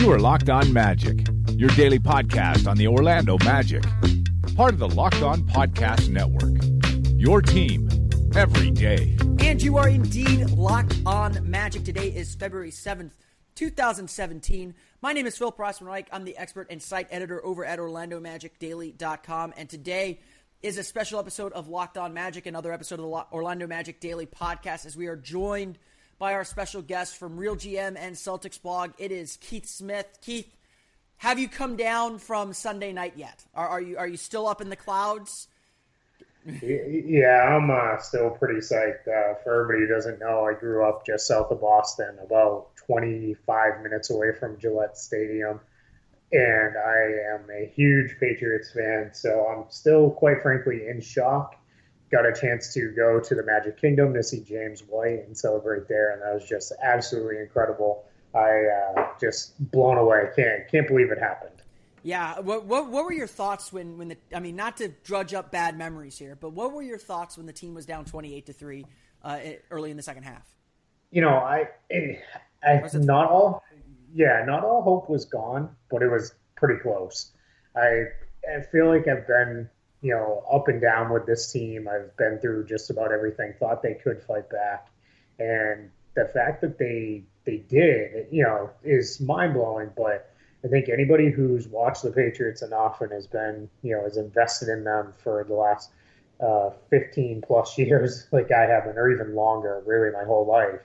You are Locked On Magic, your daily podcast on the Orlando Magic, part of the Locked On Podcast Network. Your team every day. And you are indeed locked on magic. Today is February 7th, 2017. My name is Phil Prosper I'm the expert and site editor over at OrlandoMagicDaily.com. And today is a special episode of Locked On Magic, another episode of the Orlando Magic Daily podcast, as we are joined by our special guest from Real GM and Celtics blog. It is Keith Smith. Keith, have you come down from Sunday night yet? Are, are you are you still up in the clouds? Yeah, I'm uh, still pretty psyched. Uh, for everybody who doesn't know, I grew up just south of Boston, about 25 minutes away from Gillette Stadium, and I am a huge Patriots fan. So I'm still, quite frankly, in shock. Got a chance to go to the Magic Kingdom to see James White and celebrate there, and that was just absolutely incredible. I uh, just blown away. Can't can't believe it happened. Yeah, what, what what were your thoughts when when the I mean not to drudge up bad memories here, but what were your thoughts when the team was down twenty eight to three uh, early in the second half? You know, I, I not all, yeah, not all hope was gone, but it was pretty close. I I feel like I've been you know up and down with this team. I've been through just about everything. Thought they could fight back, and the fact that they they did, you know, is mind blowing, but I think anybody who's watched the Patriots enough and has been, you know, has invested in them for the last uh, 15 plus years, like I haven't, or even longer, really my whole life,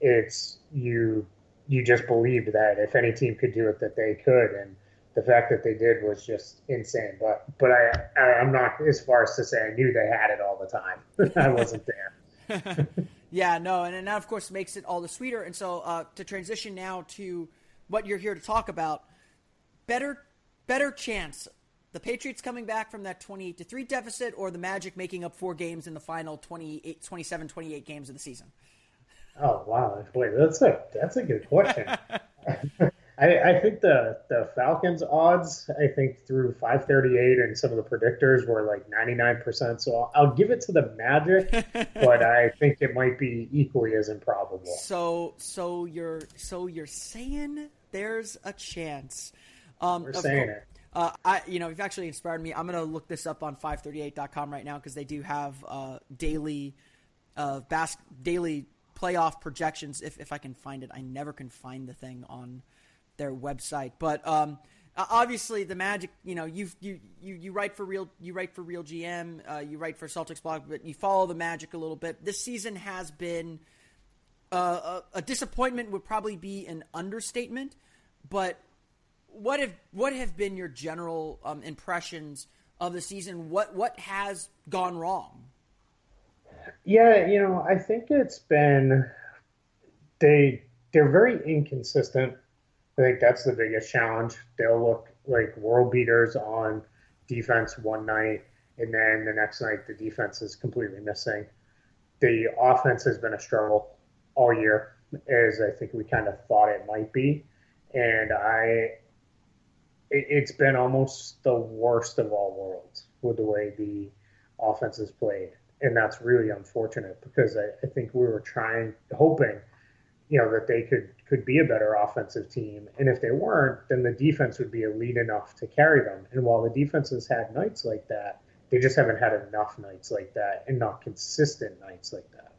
it's you you just believed that if any team could do it, that they could, and the fact that they did was just insane. But but I, I am not as far as to say I knew they had it all the time. I wasn't there. yeah, no, and, and that of course makes it all the sweeter. And so uh, to transition now to what you're here to talk about better better chance the Patriots coming back from that 28 to 3 deficit or the Magic making up four games in the final 28 27 28 games of the season? Oh wow, wait, that's a that's a good question. I, I, think the the Falcons odds I think through 538 and some of the predictors were like 99%. So I'll, I'll give it to the Magic, but I think it might be equally as improbable. So so you're so you're saying there's a chance um, We're saying course, it. Uh, I, you know, you've actually inspired me. I'm going to look this up on 538.com right now because they do have uh, daily, uh, bas- daily playoff projections. If, if I can find it, I never can find the thing on their website. But um, obviously, the Magic. You know, you you you write for real. You write for Real GM. Uh, you write for Celtics blog, but you follow the Magic a little bit. This season has been uh, a, a disappointment. Would probably be an understatement, but what have what have been your general um, impressions of the season? What what has gone wrong? Yeah, you know, I think it's been they they're very inconsistent. I think that's the biggest challenge. They'll look like world beaters on defense one night, and then the next night the defense is completely missing. The offense has been a struggle all year, as I think we kind of thought it might be. And I it's been almost the worst of all worlds with the way the offense is played. And that's really unfortunate because I, I think we were trying, hoping, you know, that they could could be a better offensive team. And if they weren't, then the defense would be elite enough to carry them. And while the defense has had nights like that, they just haven't had enough nights like that and not consistent nights like that.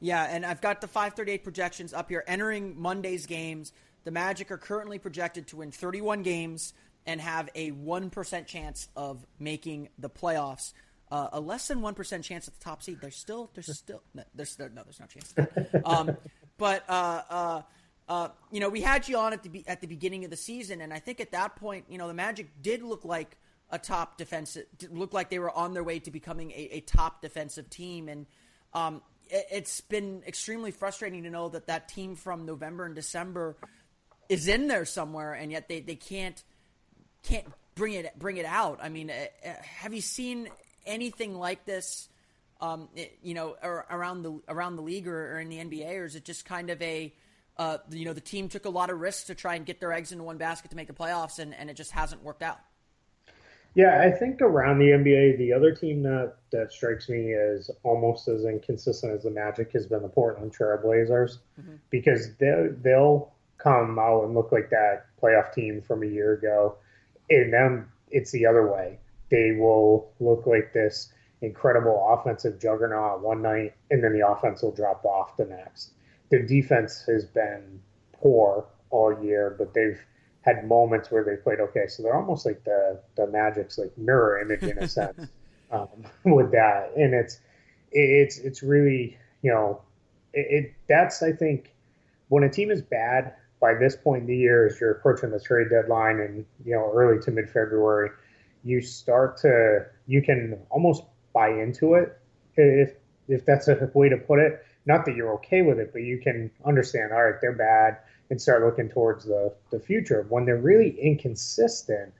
Yeah, and I've got the 538 projections up here entering Monday's games. The Magic are currently projected to win 31 games and have a 1% chance of making the playoffs. Uh, a less than 1% chance at the top seed. There's still, there's still, no, there's, no, there's no chance. Um, but, uh, uh, uh, you know, we had you on at the, at the beginning of the season, and I think at that point, you know, the Magic did look like a top defensive, looked like they were on their way to becoming a, a top defensive team. And um, it, it's been extremely frustrating to know that that team from November and December – is in there somewhere, and yet they, they can't can't bring it bring it out. I mean, uh, uh have you seen anything like this? Um, you know, around the around the league or, or, in the NBA, or is it just kind of a uh, you know the team took a lot of risks to try and get their eggs into one basket to make the playoffs, and, and it just hasn't worked out? Yeah, I think around the NBA, the other team that, that strikes me as almost as inconsistent as the Magic has been the Portland Trailblazers mm-hmm. because they, they'll come out and look like that playoff team from a year ago. And then it's the other way. They will look like this incredible offensive juggernaut one night, and then the offense will drop off the next. Their defense has been poor all year, but they've had moments where they played okay. So they're almost like the the Magic's like mirror image in a sense um, with that, and it's it's it's really you know it, it that's I think when a team is bad by this point in the year, as you're approaching the trade deadline and you know early to mid February, you start to you can almost buy into it if if that's a way to put it. Not that you're okay with it, but you can understand. All right, they're bad, and start looking towards the the future. When they're really inconsistent,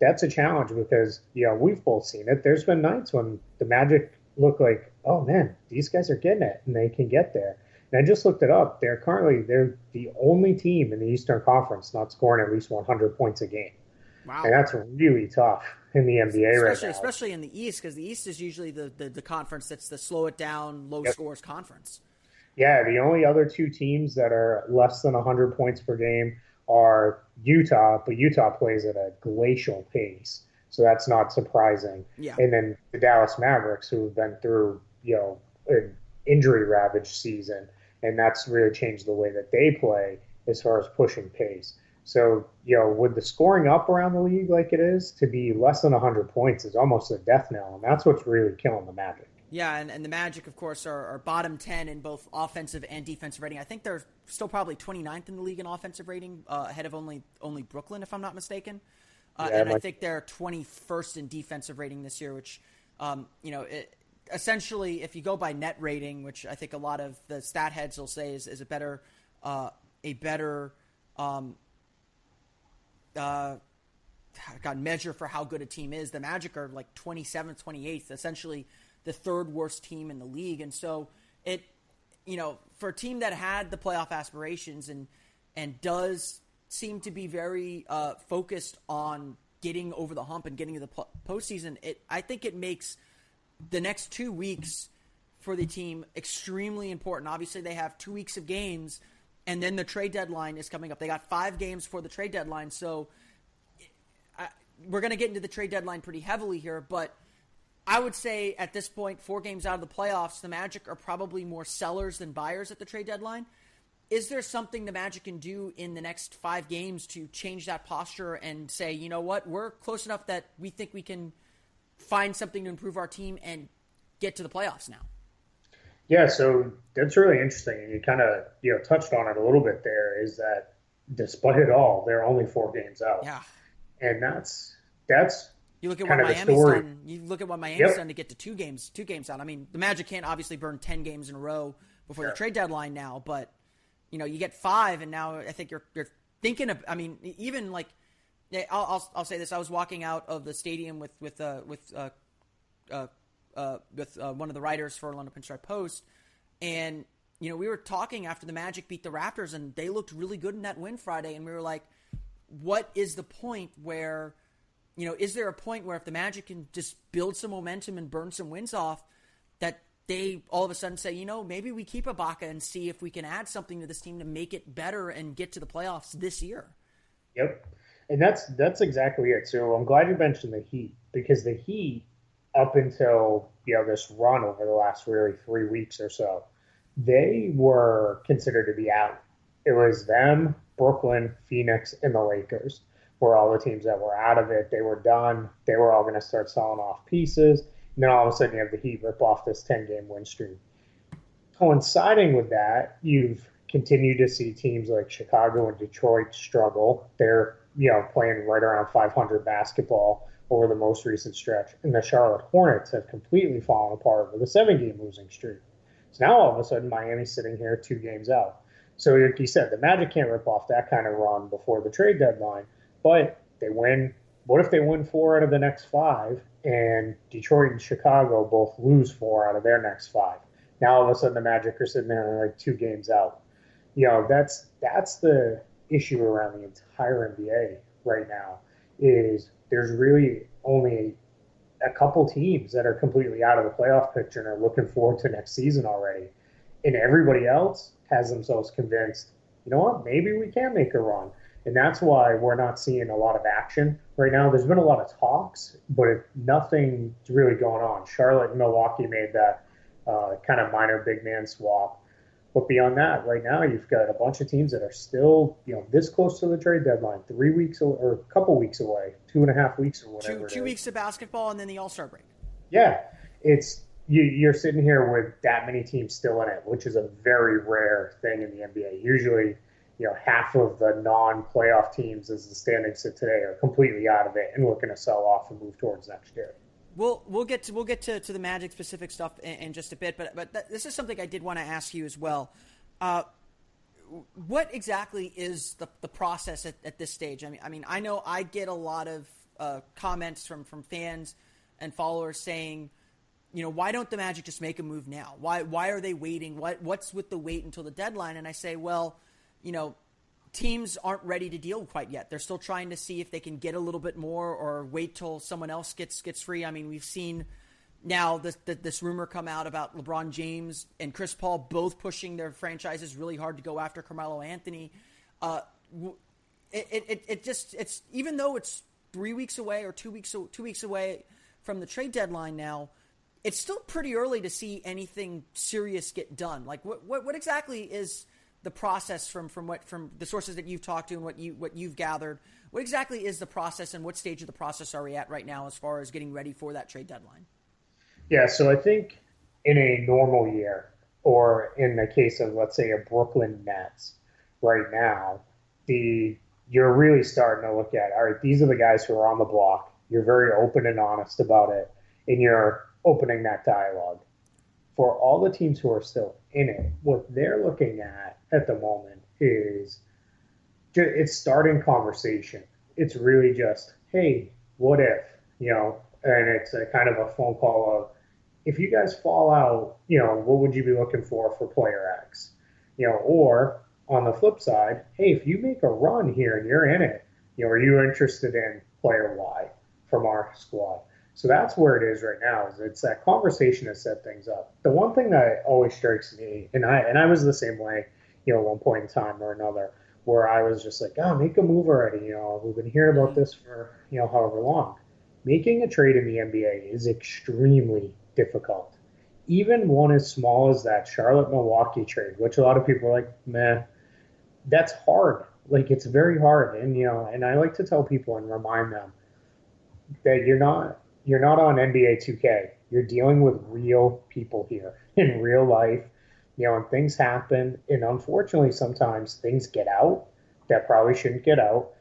that's a challenge because you know we've both seen it. There's been nights when the Magic look like, oh man, these guys are getting it, and they can get there and I just looked it up. They're currently they're the only team in the Eastern Conference not scoring at least 100 points a game. Wow. And that's really tough in the NBA especially, right now. Especially in the East, because the East is usually the, the, the, conference that's the slow it down, low yep. scores conference. Yeah, the only other two teams that are less than 100 points per game are Utah, but Utah plays at a glacial pace. So that's not surprising. Yeah. And then the Dallas Mavericks, who have been through, you know, an injury ravaged season and that's really changed the way that they play as far as pushing pace. So, you know, with the scoring up around the league like it is, to be less than 100 points is almost a death knell, and that's what's really killing the Magic. Yeah, and, and the Magic, of course, are, are, bottom 10 in both offensive and defensive rating. I think they're still probably 29th in the league in offensive rating, uh, ahead of only only Brooklyn, if I'm not mistaken. Uh, yeah, and I think they're 21st in defensive rating this year, which, um, you know, it, essentially, if you go by net rating, which I think a lot of the stat heads will say is, is a better uh, a better um, uh, God measure for how good a team is. The Magic are like 27th, 28th, essentially the third worst team in the league, and so it you know for a team that had the playoff aspirations and and does seem to be very uh, focused on getting over the hump and getting to the postseason, it I think it makes the next two weeks for the team extremely important. Obviously, they have two weeks of games, and then the trade deadline is coming up. They got five games for the trade deadline, so I, we're going to get into the trade deadline pretty heavily here. But I would say at this point, four games out of the playoffs, the Magic are probably more sellers than buyers at the trade deadline. Is there something the Magic can do in the next five games to change that posture and say, you know what, we're close enough that we think we can – find something to improve our team and get to the playoffs now. Yeah, so that's really interesting, and you kind of you know touched on it a little bit. There is that despite it all, they're only four games out. Yeah, and that's that's you look at what Miami's done. You look at what Miami's yep. done to get to two games, two games out. I mean, the Magic can't obviously burn ten games in a row before the trade deadline now, but you know you get five, and now I think you're you're thinking of. I mean, even like I'll, I'll, I'll, say this. I was walking out of the stadium with with uh, with uh, uh, uh with uh, one of the writers for Orlando Pinstripe Post, and you know we were talking after the Magic beat the Raptors, and they looked really good in that win Friday, and we were like, what is the point where, you know, is there a point where if the Magic can just build some momentum and burn some wins off, that they all of a sudden say, you know, maybe we keep Ibaka and see if we can add something to this team to make it better and get to the playoffs this year. Yep. And that's that's exactly it. So I'm glad you mentioned the Heat because the Heat, up until you know this run over the last really three weeks or so, they were considered to be out. It was them, Brooklyn, Phoenix, and the Lakers were all the teams that were out of it. They were done. They were all going to start selling off pieces. And then all of a sudden, you have the Heat rip off this 10 game win streak. Coinciding with that, you've continued to see teams like Chicago and Detroit struggle. They're you know, playing right around 500 basketball over the most recent stretch. And the Charlotte Hornets have completely fallen apart with a seven game losing streak. So now all of a sudden, Miami's sitting here two games out. So, like you said, the Magic can't rip off that kind of run before the trade deadline, but they win. What if they win four out of the next five, and Detroit and Chicago both lose four out of their next five? Now all of a sudden the Magic are sitting there like two games out. You know, that's that's the issue around the entire NBA right now. Is there's really only a couple teams that are completely out of the playoff picture and are looking forward to next season already. And everybody else has themselves convinced, you know what, maybe we can make a run. And that's why we're not seeing a lot of action right now. There's been a lot of talks, but nothing's really going on. Charlotte and Milwaukee made that uh, kind of minor big man swap. But beyond that, right now you've got a bunch of teams that are still, you know, this close to the trade deadline, three weeks or a couple weeks away, two and a half weeks or whatever. Two, two weeks of basketball and then the All Star break. Yeah, it's you, you're sitting here with that many teams still in it, which is a very rare thing in the NBA. Usually, you know, half of the non-playoff teams, as the standings sit today, are completely out of it and looking to sell off and move towards next year. We'll we'll get to we'll get to, to the Magic specific stuff in, in just a bit, but but th- this is something I did want to ask you as well. Uh, what exactly is the, the process at, at this stage? I mean, I mean, I know I get a lot of uh, comments from from fans and followers saying, you know, why don't the Magic just make a move now? Why why are they waiting? What what's with the wait until the deadline? And I say, well, you know, teams aren't ready to deal quite yet. They're still trying to see if they can get a little bit more or wait till someone else gets gets free. I mean, we've seen now this this rumor come out about LeBron James and Chris Paul both pushing their franchises really hard to go after Carmelo Anthony. Uh, it, it, it just it's even though it's three weeks away or two weeks two weeks away from the trade deadline now. It's still pretty early to see anything serious get done. Like, what, what, what exactly is the process from from what from the sources that you've talked to and what you what you've gathered. What exactly is the process, and what stage of the process are we at right now as far as getting ready for that trade deadline? Yeah, so I think in a normal year, or in the case of let's say a Brooklyn Nets, right now, the you're really starting to look at all right. These are the guys who are on the block. You're very open and honest about it, and you're opening that dialogue for all the teams who are still in it, what they're looking at at the moment is it's starting conversation. It's really just, hey, what if, you know, and it's a kind of a phone call of, if you guys fall out, you know, what would you be looking for for player X? You know, or on the flip side, hey, if you make a run here and you're in it, you know, are you interested in player Y from our squad? So that's where it is right now. Is it's that conversation that set things up. The one thing that always strikes me, and I and I was the same way, you know, one point in time or another, where I was just like, oh, make a move already. You know, we've been hearing about mm-hmm. this for you know however long. Making a trade in the NBA is extremely difficult. Even one as small as that Charlotte Milwaukee trade, which a lot of people are like, man, that's hard. Like it's very hard, and you know, and I like to tell people and remind them that you're not you're not on NBA 2K. You're dealing with real people here in real life. You know, and things happen, and unfortunately, sometimes things get out that probably shouldn't get out.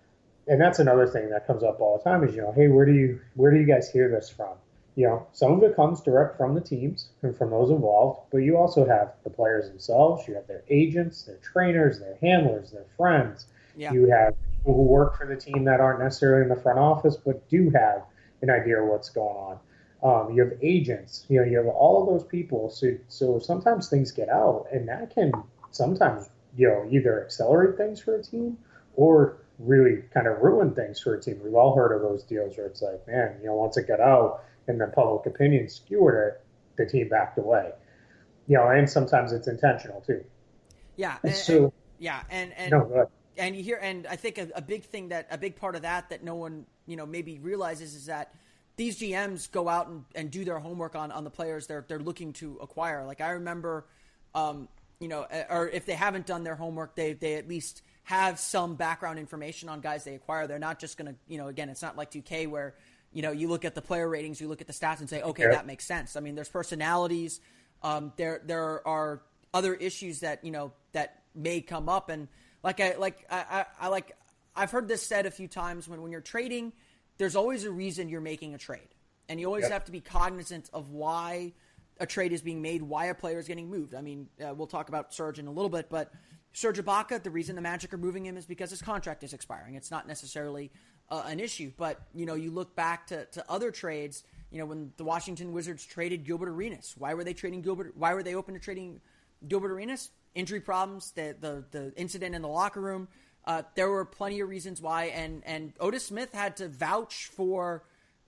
And that's another thing that comes up all the time is you know, hey, where do you where do you guys hear this from? You know, some of it comes direct from the teams and from those involved, but you also have the players themselves. You have their agents, their trainers, their handlers, their friends. Yeah. You have people who work for the team that aren't necessarily in the front office, but do have an idea of what's going on. Um, you have agents, you know, you have all of those people. So, so sometimes things get out, and that can sometimes, you know, either accelerate things for a team or really kind of ruin things for a team. We've all heard of those deals where it's like, man, you know, once it got out and then public opinion skewered it, the team backed away. You know, and sometimes it's intentional too. Yeah. And, so, and, yeah, and and no, and you hear, and I think a, a big thing that a big part of that that no one you know maybe realizes is that these GMs go out and, and do their homework on, on the players they're they're looking to acquire. Like I remember, um, you know, or if they haven't done their homework, they they at least have some background information on guys they acquire. They're not just going to, you know, again, it's not like 2K where you know you look at the player ratings, you look at the stats, and say, okay, yeah. that makes sense. I mean, there's personalities. Um, there there are other issues that you know that may come up, and like I like I, I, I like I've heard this said a few times when when you're trading, there's always a reason you're making a trade, and you always yep. have to be cognizant of why a trade is being made, why a player is getting moved. I mean, uh, we'll talk about Serge in a little bit, but Serge Ibaka, the reason the Magic are moving him is because his contract is expiring. It's not necessarily uh, an issue. But you know, you look back to, to other trades. You know, when the Washington Wizards traded Gilbert Arenas, why were they trading Gilbert? Why were they open to trading Gilbert Arenas? Injury problems, the the, the incident in the locker room. Uh, there were plenty of reasons why, and and Otis Smith had to vouch for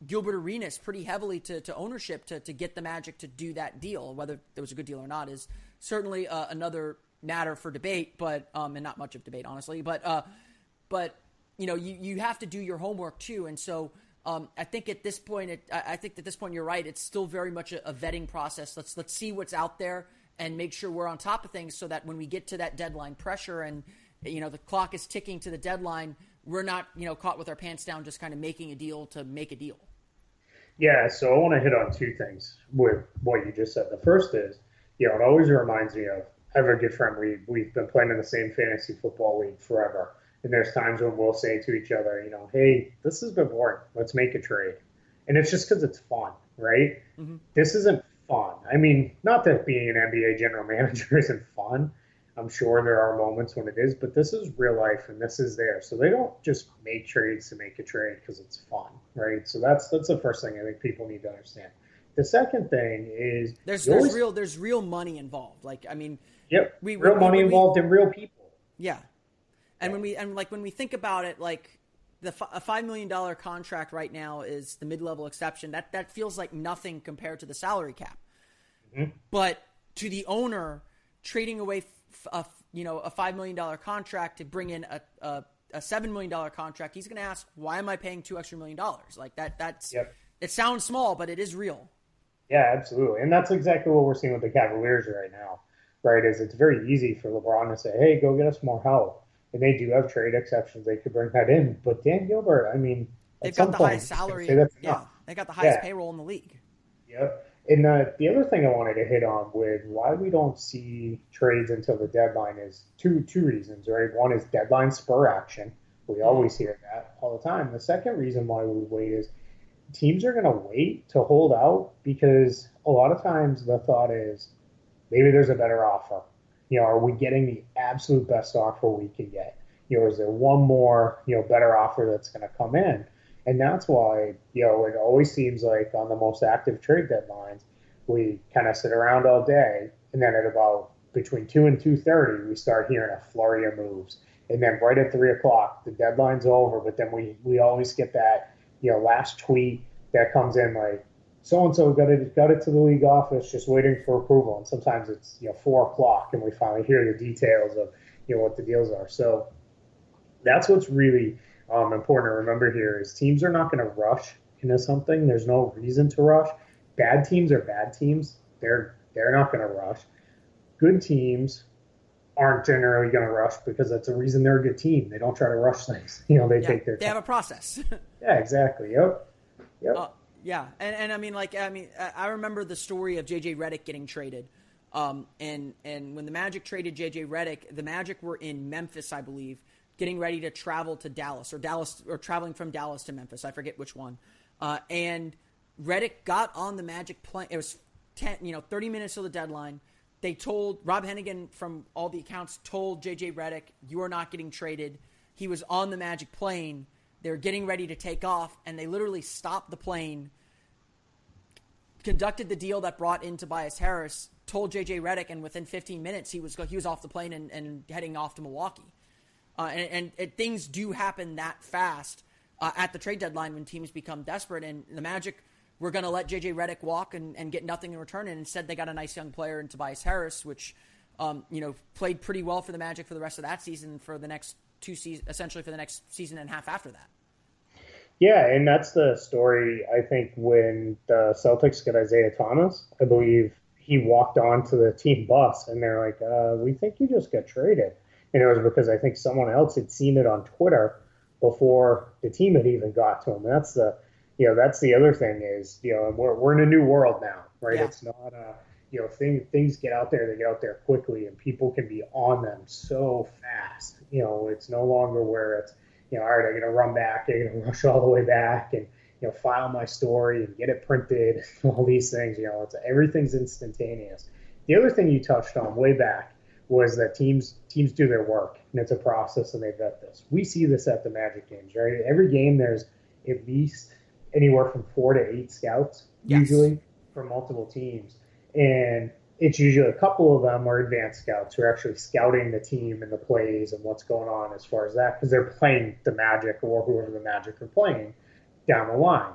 Gilbert Arenas pretty heavily to, to ownership to, to get the Magic to do that deal. Whether it was a good deal or not is certainly uh, another matter for debate, but um, and not much of debate, honestly. But uh, but you know, you, you have to do your homework too, and so. Um, I think at this point, it, I think at this point you're right. It's still very much a, a vetting process. Let's let's see what's out there and make sure we're on top of things, so that when we get to that deadline pressure and you know the clock is ticking to the deadline, we're not you know caught with our pants down, just kind of making a deal to make a deal. Yeah, so I want to hit on two things with what you just said. The first is, you know, it always reminds me of I have a good friend. We we've been playing in the same fantasy football league forever, and there's times when we'll say to each other, you know, hey, this has been boring. Let's make a trade, and it's just because it's fun, right? Mm-hmm. This isn't fun. I mean, not that being an NBA general manager isn't fun. I'm sure there are moments when it is, but this is real life and this is there. So they don't just make trades to make a trade because it's fun, right? So that's that's the first thing I think people need to understand. The second thing is there's there's always, real there's real money involved. Like I mean, Yep. We, Real we, money we, involved in real people. Yeah. And yeah. when we and like when we think about it, like the a five million dollar contract right now is the mid level exception. That that feels like nothing compared to the salary cap. Mm-hmm. But to the owner, trading away a you know a five million dollar contract to bring in a, a, a seven million dollar contract, he's going to ask, "Why am I paying two extra million dollars?" Like that. That's yep. it sounds small, but it is real. Yeah, absolutely, and that's exactly what we're seeing with the Cavaliers right now right? Is it's very easy for LeBron to say, "Hey, go get us more help," and they do have trade exceptions; they could bring that in. But Dan Gilbert, I mean, they've got the point, highest salary. Yeah, they got the highest yeah. payroll in the league. Yep. And uh, the other thing I wanted to hit on with why we don't see trades until the deadline is two two reasons, right? One is deadline spur action. We mm-hmm. always hear that all the time. The second reason why we wait is teams are going to wait to hold out because a lot of times the thought is Maybe there's a better offer. You know, are we getting the absolute best offer we can get? You know, is there one more, you know, better offer that's going to come in? And that's why, you know, it always seems like on the most active trade deadlines, we kind of sit around all day, and then at about between two and two thirty, we start hearing a flurry of moves. And then right at three o'clock, the deadline's over. But then we we always get that, you know, last tweet that comes in like, so and so got it got it to the league office, just waiting for approval. And sometimes it's you know four o'clock, and we finally hear the details of you know what the deals are. So that's what's really um, important to remember here is teams are not going to rush into something. There's no reason to rush. Bad teams are bad teams. They're they're not going to rush. Good teams aren't generally going to rush because that's a reason they're a good team. They don't try to rush things. You know, they yeah, take their. They time. have a process. yeah, exactly. Yep. Yep. Uh, yeah, and and I mean, like, I mean, I remember the story of JJ Redick getting traded, um, and and when the Magic traded JJ Redick, the Magic were in Memphis, I believe, getting ready to travel to Dallas or Dallas or traveling from Dallas to Memphis, I forget which one, uh, and Redick got on the Magic plane. It was ten, you know, thirty minutes till the deadline. They told Rob Hennigan from all the accounts told JJ Redick, "You are not getting traded." He was on the Magic plane they were getting ready to take off, and they literally stopped the plane, conducted the deal that brought in Tobias Harris, told JJ Redick, and within 15 minutes he was he was off the plane and, and heading off to Milwaukee. Uh, and, and things do happen that fast uh, at the trade deadline when teams become desperate. And the Magic were going to let JJ Redick walk and, and get nothing in return, and instead they got a nice young player in Tobias Harris, which um, you know played pretty well for the Magic for the rest of that season for the next two seasons, essentially for the next season and a half after that. Yeah, and that's the story. I think when the Celtics get Isaiah Thomas, I believe he walked onto the team bus, and they're like, uh, "We think you just got traded," and it was because I think someone else had seen it on Twitter before the team had even got to him. And that's the, you know, that's the other thing is, you know, we're we're in a new world now, right? Yeah. It's not a you know, things things get out there, they get out there quickly, and people can be on them so fast. You know, it's no longer where it's, you know, all right, I'm gonna run back, I'm gonna rush all the way back, and you know, file my story and get it printed, all these things. You know, it's everything's instantaneous. The other thing you touched on way back was that teams teams do their work and it's a process and they vet this. We see this at the Magic games, right? Every game there's at least anywhere from four to eight scouts yes. usually for multiple teams, and it's usually a couple of them are advanced scouts who are actually scouting the team and the plays and what's going on as far as that because they're playing the Magic or whoever the Magic are playing down the line.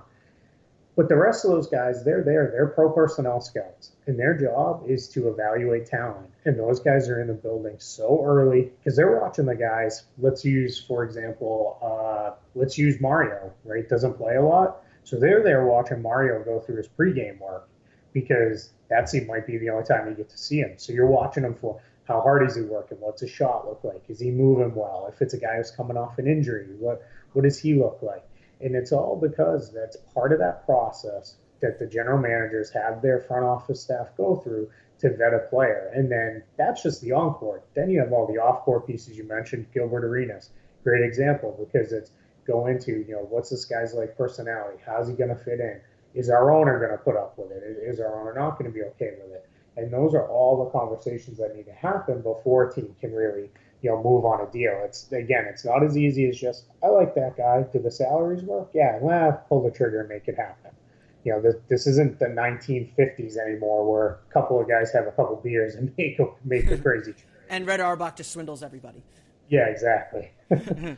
But the rest of those guys, they're there. They're pro personnel scouts, and their job is to evaluate talent. And those guys are in the building so early because they're watching the guys. Let's use, for example, uh, let's use Mario. Right, doesn't play a lot, so they're there watching Mario go through his pregame work because that's he might be the only time you get to see him. So you're watching him for how hard is he working? What's his shot look like? Is he moving well? If it's a guy who's coming off an injury, what what does he look like? And it's all because that's part of that process that the general managers have their front office staff go through to vet a player. And then that's just the on court. Then you have all the off court pieces you mentioned, Gilbert Arenas. Great example because it's go into, you know, what's this guy's like personality? How's he going to fit in? Is our owner going to put up with it? Is our owner not going to be okay with it? And those are all the conversations that need to happen before a team can really you know move on a deal. It's again, it's not as easy as just I like that guy. Do the salaries work? Yeah, well, pull the trigger and make it happen. You know, this, this isn't the 1950s anymore, where a couple of guys have a couple beers and make a, make a crazy trade. and Red Auerbach just swindles everybody. Yeah, exactly.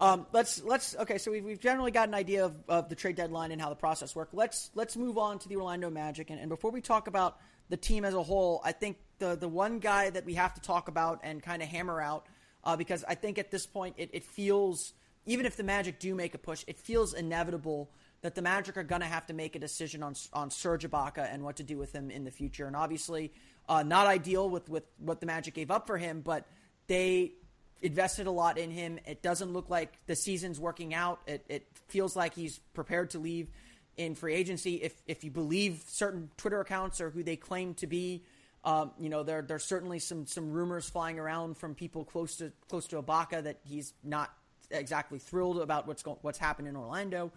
um, let's let's okay. So we've, we've generally got an idea of, of the trade deadline and how the process works. Let's let's move on to the Orlando Magic. And, and before we talk about the team as a whole, I think the the one guy that we have to talk about and kind of hammer out uh, because I think at this point it, it feels even if the Magic do make a push, it feels inevitable that the Magic are going to have to make a decision on on Serge Ibaka and what to do with him in the future. And obviously, uh, not ideal with with what the Magic gave up for him, but they invested a lot in him. It doesn't look like the season's working out. It, it feels like he's prepared to leave in free agency. If if you believe certain Twitter accounts or who they claim to be, um, you know, there there's certainly some some rumors flying around from people close to close to Ibaka that he's not exactly thrilled about what's going what's happened in Orlando.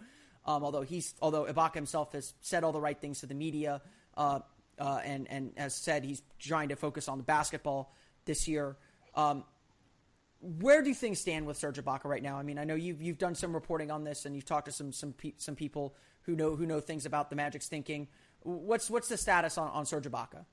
Um, although he's although Ibaka himself has said all the right things to the media uh, uh, and and has said he's trying to focus on the basketball this year. Um, where do things stand with Serge Ibaka right now? I mean, I know you've you've done some reporting on this and you've talked to some some pe- some people who know who know things about the Magic's thinking. What's what's the status on on Serge Ibaka?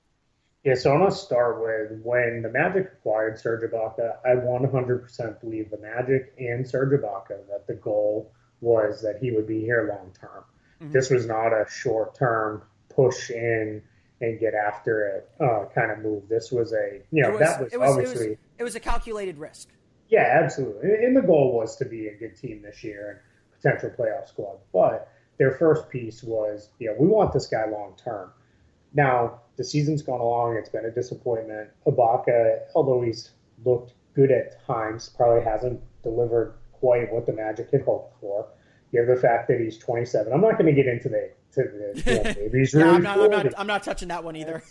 Yeah, so I'm to start with when the Magic acquired Serge Ibaka, I 100% believe the Magic and Serge Ibaka that the goal was that he would be here long term. Mm-hmm. This was not a short term push in and get after it uh, kind of move. This was a, you know, was, that was, was obviously. It was, it was, a calculated risk. Yeah, absolutely. And the goal was to be a good team this year and potential playoff squad. But their first piece was, you know, we want this guy long term. Now, the season's gone along. It's been a disappointment. Ibaka, although he's looked good at times, probably hasn't delivered quite what the Magic had hoped for. You have the fact that he's 27. I'm not going to get into the to the you know, he's really. I'm, not, I'm, not, I'm, not, touching that one either.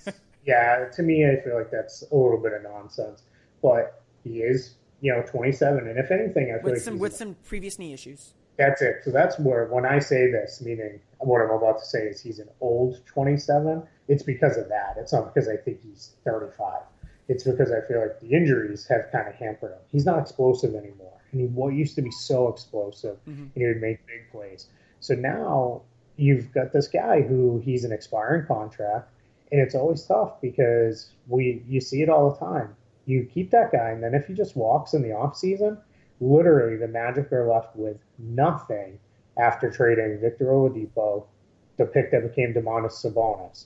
yeah, to me, I feel like that's a little bit of nonsense. But he is, you know, 27, and if anything, I feel with like some with some previous knee issues. That's it. So that's where when I say this, meaning what I'm about to say is he's an old 27. It's because of that. It's not because I think he's 35. It's because I feel like the injuries have kind of hampered him. He's not explosive anymore, and he what used to be so explosive, mm-hmm. and he would make big plays. So now you've got this guy who he's an expiring contract, and it's always tough because we you see it all the time. You keep that guy, and then if he just walks in the off season – literally the Magic are left with nothing after trading Victor Oladipo, the pick that became Domantas Sabonis,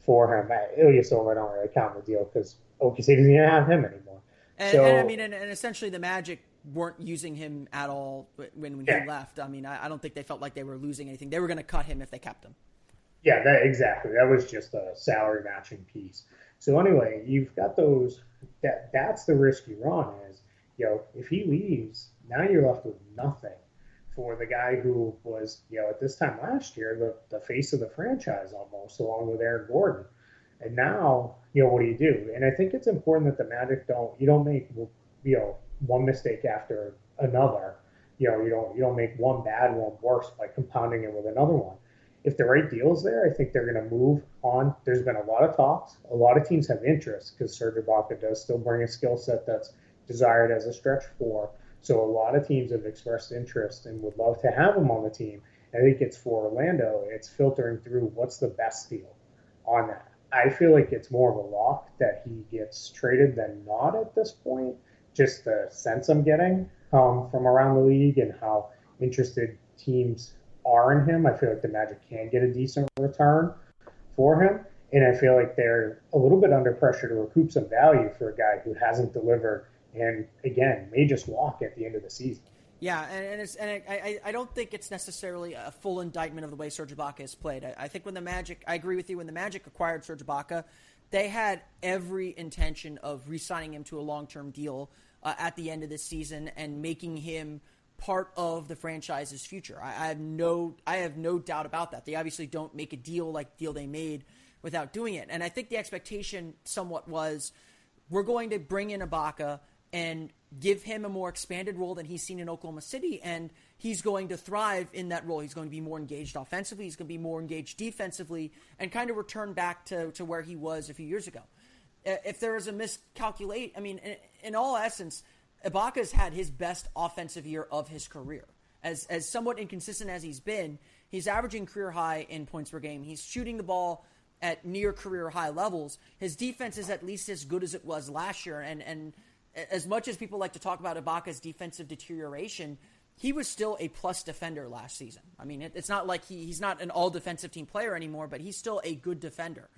for him. Ilyasova, I don't really count the deal because OKC doesn't even have him anymore. And, so, and I mean, and, and, essentially the Magic weren't using him at all when, when yeah. he left. I mean, I, I, don't think they felt like they were losing anything. They were going to cut him if they kept him. Yeah, that, exactly. That was just a salary matching piece. So anyway, you've got those. That that's the risk you run is you know, if he leaves, now you're left with nothing for the guy who was, you know, at this time last year, the, the face of the franchise almost, along with Aaron Gordon. And now, you know, what do you do? And I think it's important that the Magic don't, you don't make, you know, one mistake after another. You know, you don't, you don't make one bad one worse by compounding it with another one. if the right deal is there, I think they're going to move on. There's been a lot of talks. A lot of teams have interest because Serge Ibaka does still bring a skill set that's desired as a stretch four. So a lot of teams have expressed interest and would love to have him on the team. I think it's for Orlando. It's filtering through what's the best deal on that. I feel like it's more of a lock that he gets traded than not at this point. Just the sense I'm getting um, from around the league and how interested teams are in him. I feel like the Magic can get a decent return for him. And I feel like they're a little bit under pressure to recoup some value for a guy who hasn't delivered and, again, may just walk at the end of the season. Yeah, and, and, it's, and I, I don't think it's necessarily a full indictment of the way Serge Ibaka has played. I, I think when the Magic, I agree with you, when the Magic acquired Serge Ibaka, they had every intention of re signing him to a long term deal uh, at the end of this season and making him – part of the franchise's future. I, I, have no I have no doubt about that. They obviously don't make a deal like the deal they made without doing it. And I think the expectation somewhat was we're going to bring in Ibaka and give him a more expanded role than he's seen in Oklahoma City and he's going to thrive in that role. He's going to be more engaged offensively, he's going to be more engaged defensively and kind of return back to, to where he was a few years ago. If there is a miscalculate, I mean, in, in all essence, Ibaka's had his best offensive year of his career. As, as somewhat inconsistent as he's been, he's averaging career high in points per game. He's shooting the ball at near career high levels. His defense is at least as good as it was last year. And, and as much as people like to talk about Ibaka's defensive deterioration, he was still a plus defender last season. I mean, it, it's not like he, he's not an all defensive team player anymore, but he's still a good defender.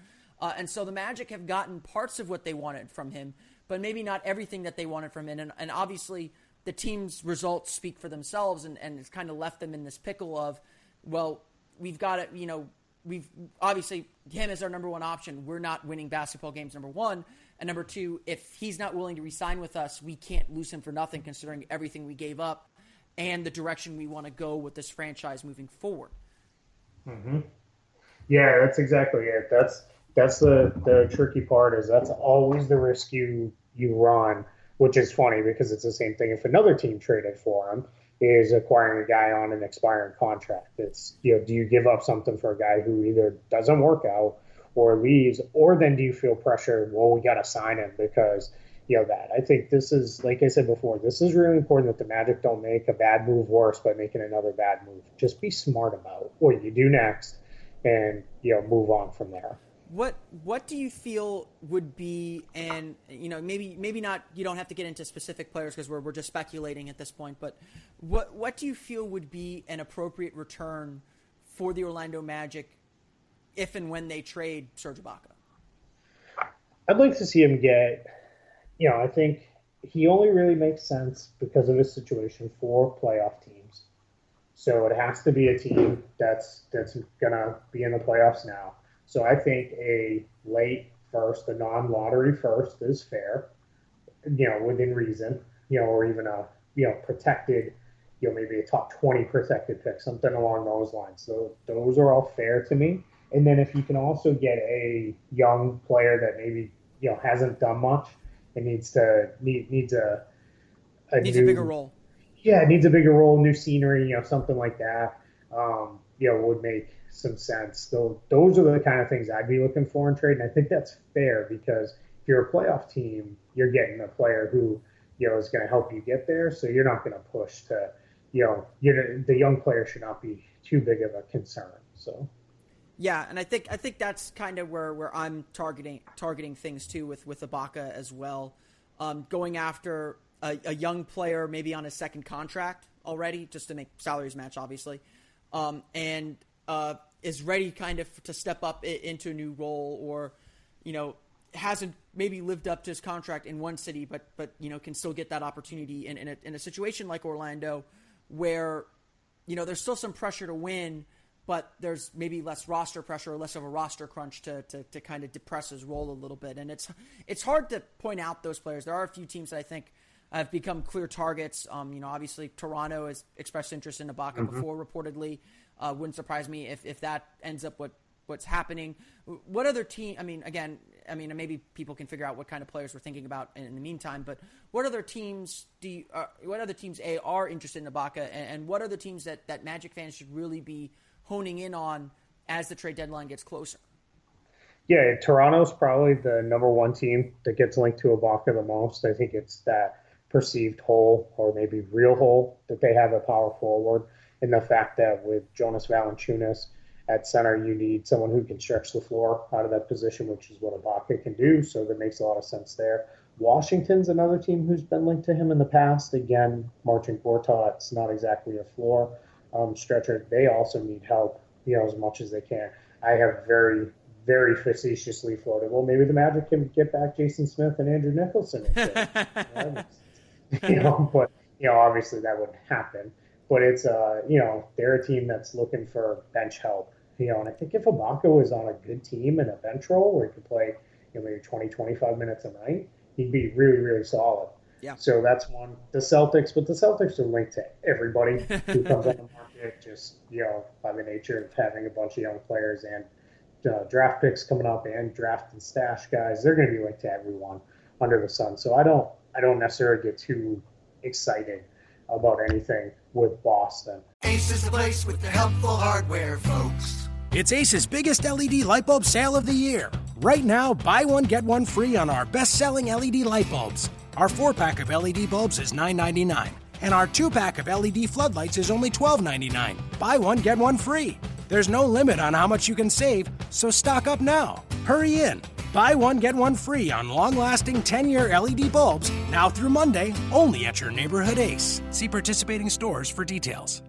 Uh, and so the Magic have gotten parts of what they wanted from him, but maybe not everything that they wanted from him. And, and obviously, the team's results speak for themselves, and, and it's kind of left them in this pickle of, well, we've got to, you know, we've obviously him as our number one option. We're not winning basketball games, number one. And number two, if he's not willing to resign with us, we can't lose him for nothing, considering everything we gave up and the direction we want to go with this franchise moving forward. Mm-hmm. Yeah, that's exactly it. That's that's the the tricky part is that's always the risk you you run, which is funny because it's the same thing if another team traded for him is acquiring a guy on an expiring contract. It's you know, do you give up something for a guy who either doesn't work out or leaves, or then do you feel pressure? Well, we got to sign him because you know that. I think this is like I said before. This is really important that the Magic don't make a bad move worse by making another bad move. Just be smart about what you do next, and you know move on from there what what do you feel would be and you know maybe maybe not you don't have to get into specific players because we're, we're just speculating at this point but what what do you feel would be an appropriate return for the Orlando Magic if and when they trade Serge Ibaka? I'd like to see him get you know I think he only really makes sense because of his situation for playoff teams so it has to be a team that's that's gonna be in the playoffs now so I think a late first, a non-lottery first, is fair. You know, within reason. You know, or even a you know protected, you know, maybe a top twenty protected pick, something along those lines. So those are all fair to me. And then if you can also get a young player that maybe you know hasn't done much and needs to need, needs a, a needs new, a bigger role. Yeah, it needs a bigger role, new scenery, you know, something like that. Um, you know, would make some sense. So those are the kind of things I'd be looking for in trade, and I think that's fair because if you're a playoff team, you're getting a player who you know is going to help you get there. So you're not going to push to you know you're, the young player should not be too big of a concern. So. Yeah, and I think I think that's kind of where, where I'm targeting targeting things too with with Ibaka as well, um, going after a, a, young player maybe on a second contract already, just to make salaries match, obviously, um, and uh, is ready kind of to step up into a new role or, you know, hasn't maybe lived up to his contract in one city, but but you know can still get that opportunity in in a, in a situation like Orlando, where you know there's still some pressure to win, but there's maybe less roster pressure or less of a roster crunch to, to, to kind of depress his role a little bit. And it's it's hard to point out those players. There are a few teams that I think have become clear targets. Um, you know, obviously Toronto has expressed interest in Ibaka mm-hmm. before, reportedly. Uh, wouldn't surprise me if, if that ends up what what's happening. What other team? I mean, again, I mean, maybe people can figure out what kind of players we're thinking about in, in the meantime. But what other teams do? You, uh, what other teams a are interested in Ibaka, and, and, what other teams that that Magic fans should really be honing in on as the trade deadline gets closer. Yeah, Toronto's probably the number one team that gets linked to Ibaka the most. I think it's that perceived hole or maybe real hole that they have a power forward, and the fact that with Jonas Valanciunas at center, you need someone who can stretch the floor out of that position, which is what Ibaka can do. So that makes a lot of sense there. Washington's another team who's been linked to him in the past. Again, Marcin Gortat's not exactly a floor um, stretcher. They also need help, you know, as much as they can. I have very, very facetiously floated. Well, maybe the Magic can get back Jason Smith and Andrew Nicholson. you know, but you know, obviously that wouldn't happen. But it's uh, you know, they're a team that's looking for bench help. You know, and I think if Ibaka was on a good team in a bench role where he could play, you know, maybe 20, 25 minutes a night, he'd be really, really solid. Yeah. So that's one. The Celtics, but the Celtics are linked to everybody who comes on the market, just you know, by the nature of having a bunch of young players and uh, draft picks coming up and draft and stash guys. They're going to be linked to everyone under the sun. So I don't, I don't necessarily get too excited about anything with Boston. Ace is the place with the helpful hardware, folks. It's Ace's biggest LED light bulb sale of the year. Right now, buy one, get one free on our best selling LED light bulbs. Our four pack of LED bulbs is $9.99, and our two pack of LED floodlights is only $12.99. Buy one, get one free. There's no limit on how much you can save, so stock up now. Hurry in. Buy one, get one free on long lasting 10 year LED bulbs now through Monday, only at your neighborhood Ace. See participating stores for details.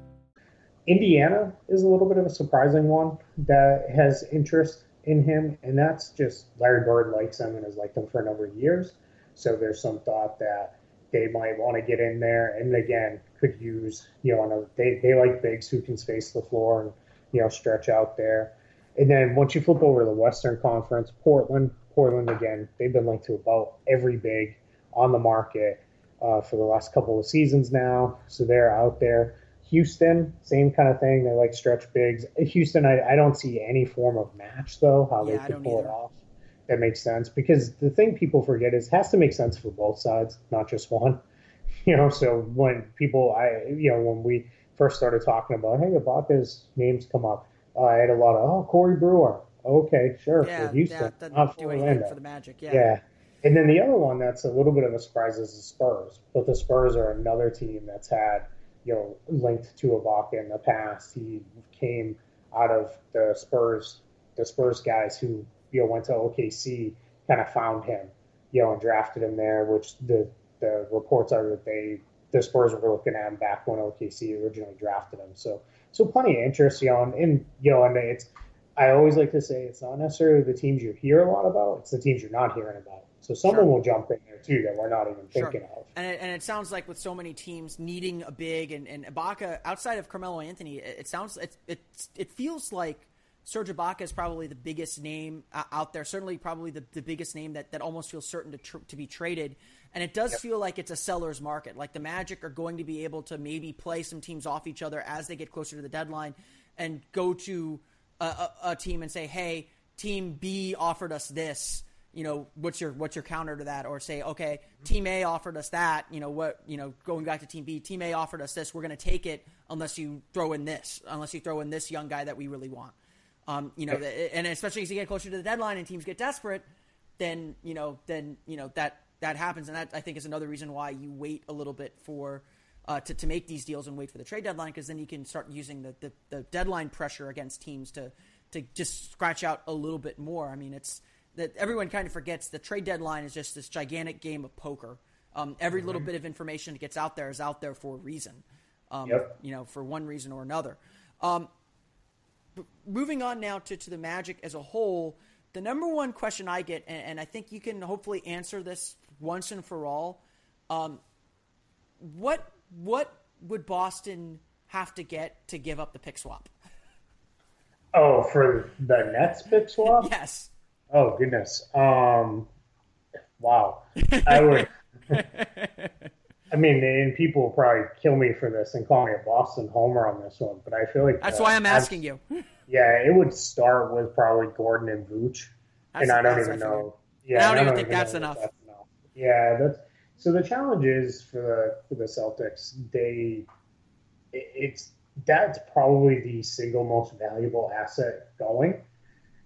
Indiana is a little bit of a surprising one that has interest in him, and that's just Larry Bird likes him and has liked him for a number of years. So there's some thought that they might want to get in there, and again, could use you know they they like bigs who can space the floor and you know stretch out there. And then once you flip over to the Western Conference, Portland, Portland again, they've been linked to about every big on the market uh, for the last couple of seasons now, so they're out there. Houston, same kind of thing. They like stretch bigs. Houston, I, I don't see any form of match though. How Yeah, they could pull it off. That makes sense because the thing people forget is it has to make sense for both sides, not just one. You know, so when people, I you know, when we first started talking about, hey, Ibaka's names come up, uh, I had a lot of, oh, Corey Brewer. Okay, sure, Yeah, for Houston, that doesn't not do for anything Orlando. for the Magic. Yeah. Yeah. And then the other one that's a little bit of a surprise is the Spurs. But the Spurs are another team that's had, you know, linked to Ibaka in the past. He came out of the Spurs, the Spurs guys who, you know, went to OKC, kind of found him, you know, and drafted him there, which the, the reports are that they, the Spurs were looking at him back when OKC originally drafted him. So, so plenty of interest, you know, and, and you know, and it's, I always like to say it's not necessarily the teams you hear a lot about; it's the teams you're not hearing about. So someone Sure. will jump in there too that we're not even Sure. thinking of. And it, and it sounds like with so many teams needing a big and, and Ibaka outside of Carmelo Anthony, it, it sounds it, it it feels like Serge Ibaka is probably the biggest name uh, out there. Certainly, probably the, the biggest name that, that almost feels certain to tr- to be traded. And it does feel like it's a seller's market. Like the Magic are going to be able to maybe play some teams off each other as they get closer to the deadline, and go to a, a, a team and say, "Hey, Team B offered us this." you know what's your what's your counter to that or say okay team a offered us that you know what you know going back to team b team a offered us this we're going to take it unless you throw in this unless you throw in this young guy that we really want um, you know and especially as you get closer to the deadline and teams get desperate then you know then you know that that happens and that i think is another reason why you wait a little bit for uh, to, to make these deals and wait for the trade deadline because then you can start using the, the, the deadline pressure against teams to to just scratch out a little bit more i mean it's that everyone kind of forgets the trade deadline is just this gigantic game of poker. Um, every little bit of information that gets out there is out there for a reason. Um, Yep. You know, for one reason or another. Um, moving on now to, to the Magic as a whole, the number one question I get, and, and I think you can hopefully answer this once and for all. Um, what what would Boston have to get to give up the pick swap? Oh, for the Nets pick swap? Yes. Oh goodness. Um, wow. I would. I mean, and people will probably kill me for this and call me a Boston homer on this one, but I feel like That's uh, why I'm I've- asking you. Yeah, it would start with probably Gordon and Vooch, and I don't that's even what I figured. know. Yeah, I don't even think that's enough. enough. Yeah, that's so. The challenge is for the for the Celtics. They it- it's that's probably the single most valuable asset going.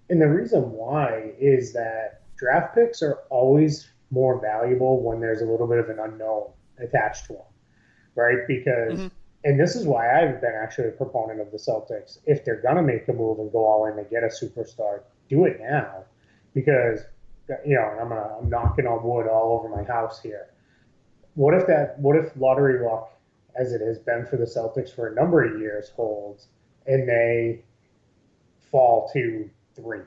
And the reason why is that draft picks are always more valuable when there's a little bit of an unknown attached to them, right? Because, mm-hmm. and this is why I've been actually a proponent of the Celtics. If they're going to make a move and go all in and get a superstar, do it now. Because, you know, I'm, gonna, I'm knocking on wood all over my house here. What if that, what if lottery luck, as it has been for the Celtics for a number of years, holds and they fall to three?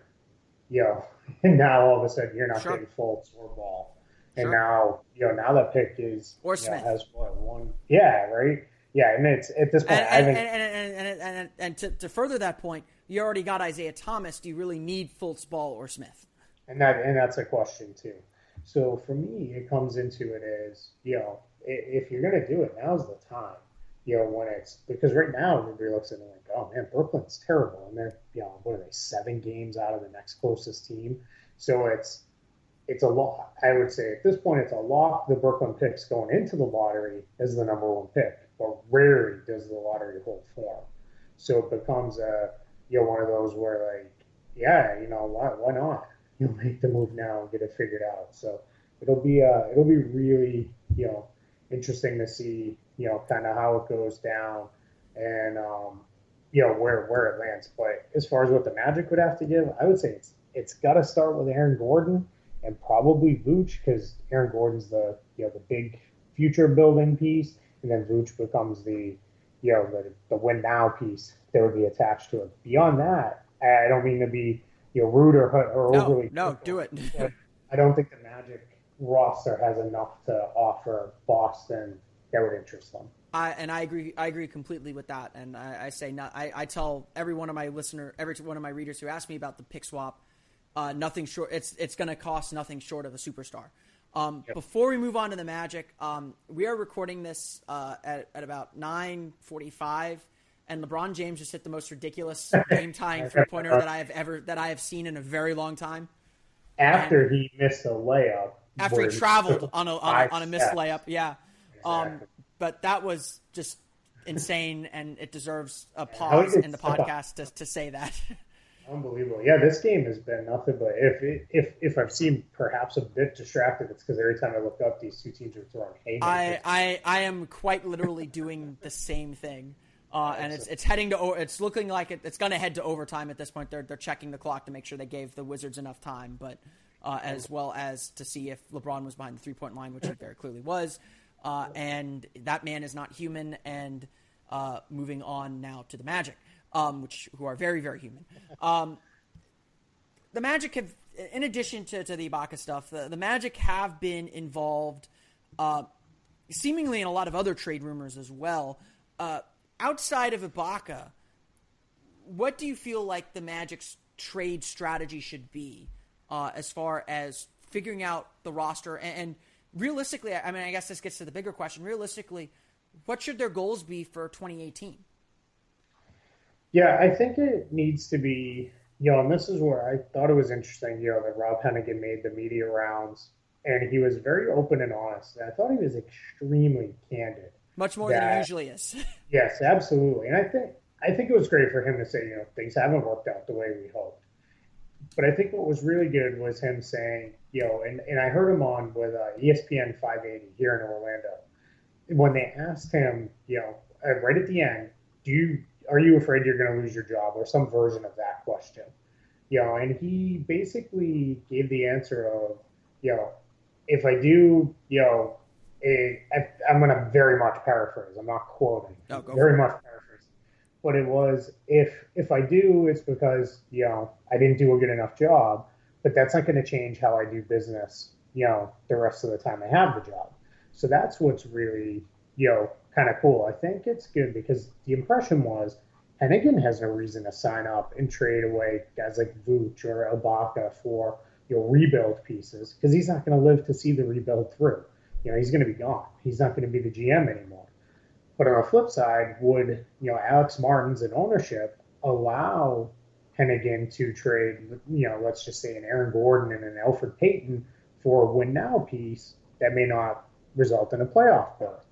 You know, and now all of a sudden you're not sure. getting Fultz or Ball and sure. now you know now that pick is or Smith know, has what one yeah right? Yeah and it's at this point and and, and, and, and, and, to, to further that point you already got Isaiah Thomas. Do you really need Fultz Ball or Smith? And that and that's a question too. So for me it comes into it as you know if you're going to do it now's the time you know when it's because right now everybody looks at it like oh man Brooklyn's terrible. And they're you know what are they seven games out of the next closest team? So it's it's a lock. I would say at this point, it's a lock. The Brooklyn picks going into the lottery as the number one pick, but rarely does the lottery hold form. So it becomes a you know one of those where like, yeah, you know why why not? You will make the move now and get it figured out. So it'll be uh it'll be really you know interesting to see you know kind of how it goes down and um you know where where it lands. But as far as what the Magic would have to give, I would say it's it's got to start with Aaron Gordon and probably Vooch because Aaron Gordon's the you know the big future building piece, and then Vooch becomes the you know the, the win now piece that would be attached to it. Beyond that, I don't mean to be you know rude or, or no, overly no, do it. I don't think the Magic roster has enough to offer Boston that would interest them. I, and I agree. I agree completely with that. And I, I say not. I, I tell every one of my listener, every one of my readers who ask me about the pick swap uh, nothing short. It's it's going to cost nothing short of a superstar. Um, yep. Before we move on to the Magic, um, we are recording this uh, at, at about nine forty-five, and LeBron James just hit the most ridiculous game tying three pointer that I have ever that I have seen in a very long time. After and he missed a layup. After he traveled on a on a, on a missed steps. layup, yeah. Um, exactly. Um, but that was just insane, and it deserves a pause in the podcast to, to say that. Unbelievable. Yeah, this game has been nothing but if if if I've seemed perhaps a bit distracted, it's because every time I look up, these two teams are throwing haymakers. I I, I am quite literally doing the same thing. Uh, and it's it's heading to it's looking like it, it's going to head to overtime at this point. They're they're checking the clock to make sure they gave the Wizards enough time, but uh, as well as to see if LeBron was behind the three point line, which he very clearly was. Uh, and that man is not human. And uh, moving on now to the Magic um, which who are very very human. Um, the Magic have, in addition to, to the Ibaka stuff, the, the Magic have been involved, uh, seemingly in a lot of other trade rumors as well. Uh, outside of Ibaka, what do you feel like the Magic's trade strategy should be uh, as far as figuring out the roster and, and realistically? I mean, I guess this gets to the bigger question. Realistically, what should their goals be for 2018? Yeah, I think it needs to be, you know, and this is where I thought it was interesting, you know, that Rob Hennigan made the media rounds and he was very open and honest. And I thought he was extremely candid. Much more that, than he usually is. yes, absolutely. And I think I think it was great for him to say, you know, things haven't worked out the way we hoped. But I think what was really good was him saying, you know, and, and I heard him on with uh, ESPN 580 here in Orlando. When they asked him, you know, uh, right at the end, do you are you afraid you're going to lose your job or some version of that question? You know and he basically gave the answer of you know if i do you know I'm going to very much paraphrase i'm not quoting no, very much paraphrase but it was if if i do it's because you know i didn't do a good enough job but that's not going to change how i do business you know the rest of the time i have the job. So that's what's really you know kind of cool. I think it's good because the impression was Hennigan has no reason to sign up and trade away guys like Vooch or Ibaka for you know rebuild pieces because he's not going to live to see the rebuild through. You know, he's going to be gone. He's not going to be the GM anymore. But on the flip side, would you know Alex Martins and ownership allow Hennigan to trade, you know, let's just say an Aaron Gordon and an Elfrid Payton for a win now piece that may not result in a playoff berth?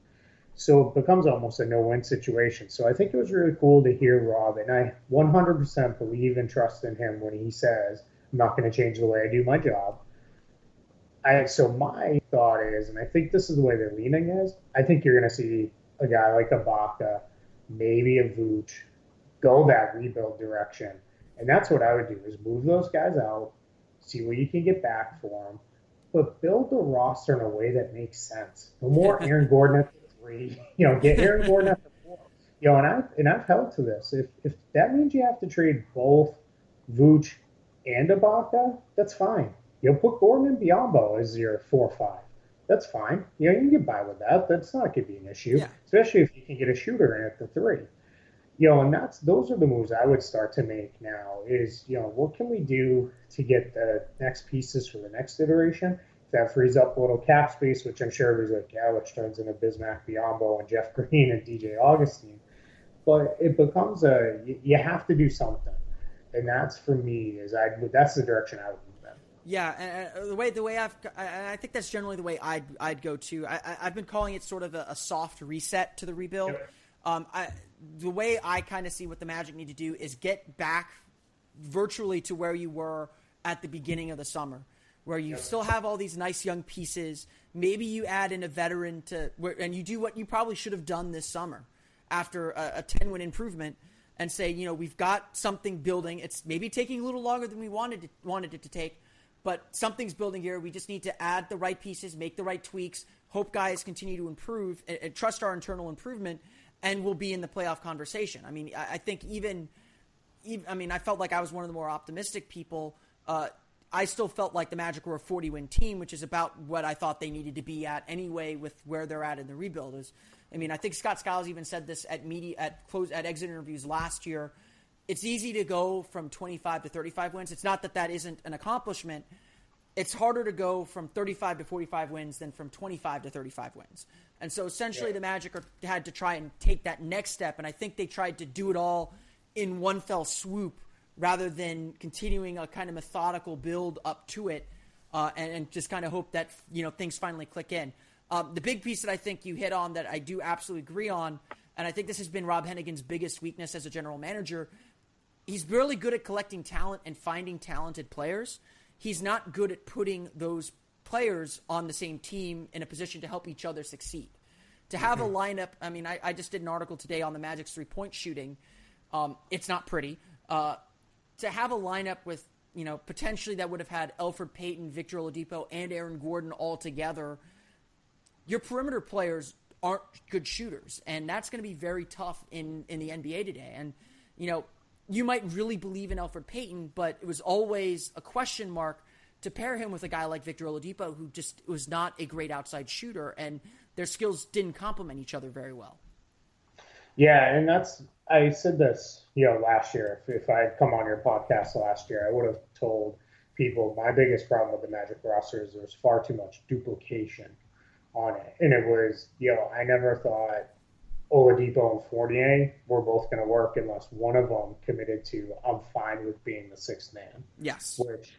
So it becomes almost a no-win situation. So I think it was really cool to hear Rob, and I 100% believe and trust in him when he says, "I'm not going to change the way I do my job." I so my thought is, and I think this is the way they're leaning is, I think you're going to see a guy like Ibaka, maybe a Vooch, go that rebuild direction, and that's what I would do is move those guys out, see what you can get back for them, but build the roster in a way that makes sense. No more Aaron Gordon at the three, you know, get Aaron Gordon at the four. You know, and I and I've held to this. If if that means you have to trade both Vooch and Ibaka, that's fine. You'll put Gordon and Biyombo as your four five. That's fine. You know, you can get by with that. That's not going to be an issue, Yeah. especially if you can get a shooter in at the three. You know, and that's those are the moves I would start to make now. Is you know, what can we do to get the next pieces for the next iteration? That frees up a little cap space, which I'm sure everybody's like, yeah, which turns into Bismack Biyombo and Jeff Green and DJ Augustin. But it becomes a you, have to do something, and that's for me is I that's the direction I would move in. Yeah, and, and the way the way I've I, I think that's generally the way I'd I'd go too. I, I I've been calling it sort of a, a soft reset to the rebuild. Yep. Um, I the way I kind of see what the Magic need to do is get back virtually to where you were at the beginning of the summer, where you still have all these nice young pieces. Maybe you add in a veteran to where, and you do what you probably should have done this summer after a, a 10 win improvement and say, you know, we've got something building. It's maybe taking a little longer than we wanted it, wanted it to take, but something's building here. We just need to add the right pieces, make the right tweaks, hope guys continue to improve, and, and trust our internal improvement, and we'll be in the playoff conversation. I mean, I, I think even, even, I mean, I felt like I was one of the more optimistic people. Uh, I still felt like the Magic were a 40 win team, which is about what I thought they needed to be at anyway with where they're at in the rebuild. Is I mean, I think Scott Skiles even said this at media at close at exit interviews last year. It's easy to go from 25 to 35 wins. It's not that that isn't an accomplishment. It's harder to go from 35 to 45 wins than from 25 to 35 wins. And so essentially, the Magic are, had to try and take that next step. And I think they tried to do it all in one fell swoop rather than continuing a kind of methodical build up to it uh, and, and just kind of hope that you know things finally click in. Um, the big piece that I think you hit on that I do absolutely agree on, and I think this has been Rob Hennigan's biggest weakness as a general manager. He's really good at collecting talent and finding talented players. He's not good at putting those players on the same team in a position to help each other succeed. To have a lineup, I mean, I, I just did an article today on the Magic's three point shooting. Um, it's not pretty. Uh, to have a lineup with, you know, potentially that would have had Elfrid Payton, Victor Oladipo, and Aaron Gordon all together, your perimeter players aren't good shooters, and that's going to be very tough in in the NBA today. And you know, you might really believe in Elfrid Payton, but it was always a question mark to pair him with a guy like Victor Oladipo, who just was not a great outside shooter, and their skills didn't complement each other very well. Yeah, and that's I said this, you know, last year. If, if I had come on your podcast last year, I would have told people my biggest problem with the Magic roster is there's far too much duplication on it, and it was, you know, I never thought Oladipo and Fournier were both going to work unless one of them committed to I'm fine with being the sixth man. Yes. Which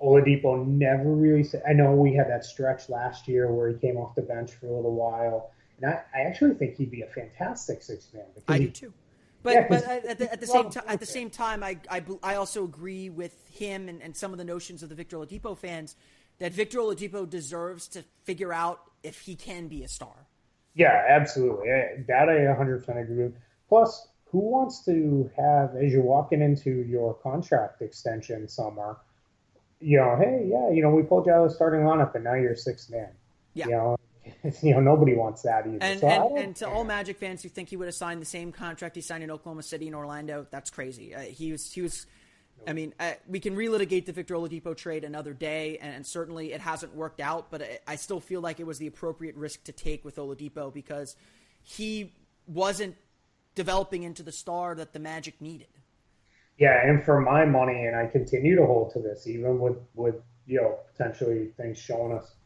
Oladipo never really said. I know we had that stretch last year where he came off the bench for a little while, and I, I actually think he'd be a fantastic sixth man. Because I he, do too. But, Yeah, but at the, at the same time, at the same time, I, I, I also agree with him and, and some of the notions of the Victor Oladipo fans that Victor Oladipo deserves to figure out if he can be a star. Yeah, absolutely. That I 100% agree with. Plus, who wants to have, as you're walking into your contract extension summer, you know, hey, yeah, you know, we pulled you out of the starting lineup and now you're sixth man. Yeah. You know, you know, nobody wants that either. And, so and, and to all Magic fans who think he would have signed the same contract he signed in Oklahoma City and Orlando, that's crazy. Uh, he was he was. I mean, uh, we can relitigate the Victor Oladipo trade another day, and, and certainly it hasn't worked out. But I, I still feel like it was the appropriate risk to take with Oladipo because he wasn't developing into the star that the Magic needed. Yeah, and for my money, and I continue to hold to this, even with with you know potentially things showing us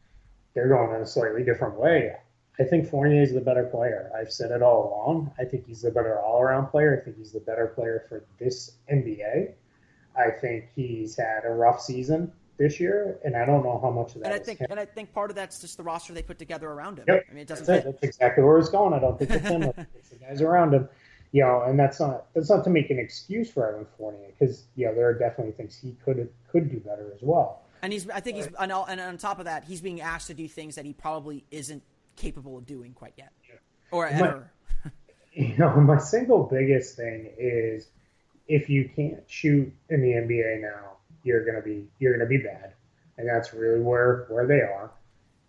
they're going in a slightly different way. I think Fournier is the better player. I've said it all along. I think he's the better all around player. I think he's the better player for this NBA. I think he's had a rough season this year, and I don't know how much of that. And I think, and I think part of that's just the roster they put together around him. Yep. I mean, it doesn't That's, it. That's exactly where it's going. I don't think it's him. It's the guys around him. You know, and that's not that's not to make an excuse for Evan Fournier because you know there are definitely things he could could do better as well. And he's, I think he's, and, all, and on top of that, he's being asked to do things that he probably isn't capable of doing quite yet, or My- ever. You know, my single biggest thing is if you can't shoot in the NBA now, you're gonna be you're gonna be bad, and that's really where where they are.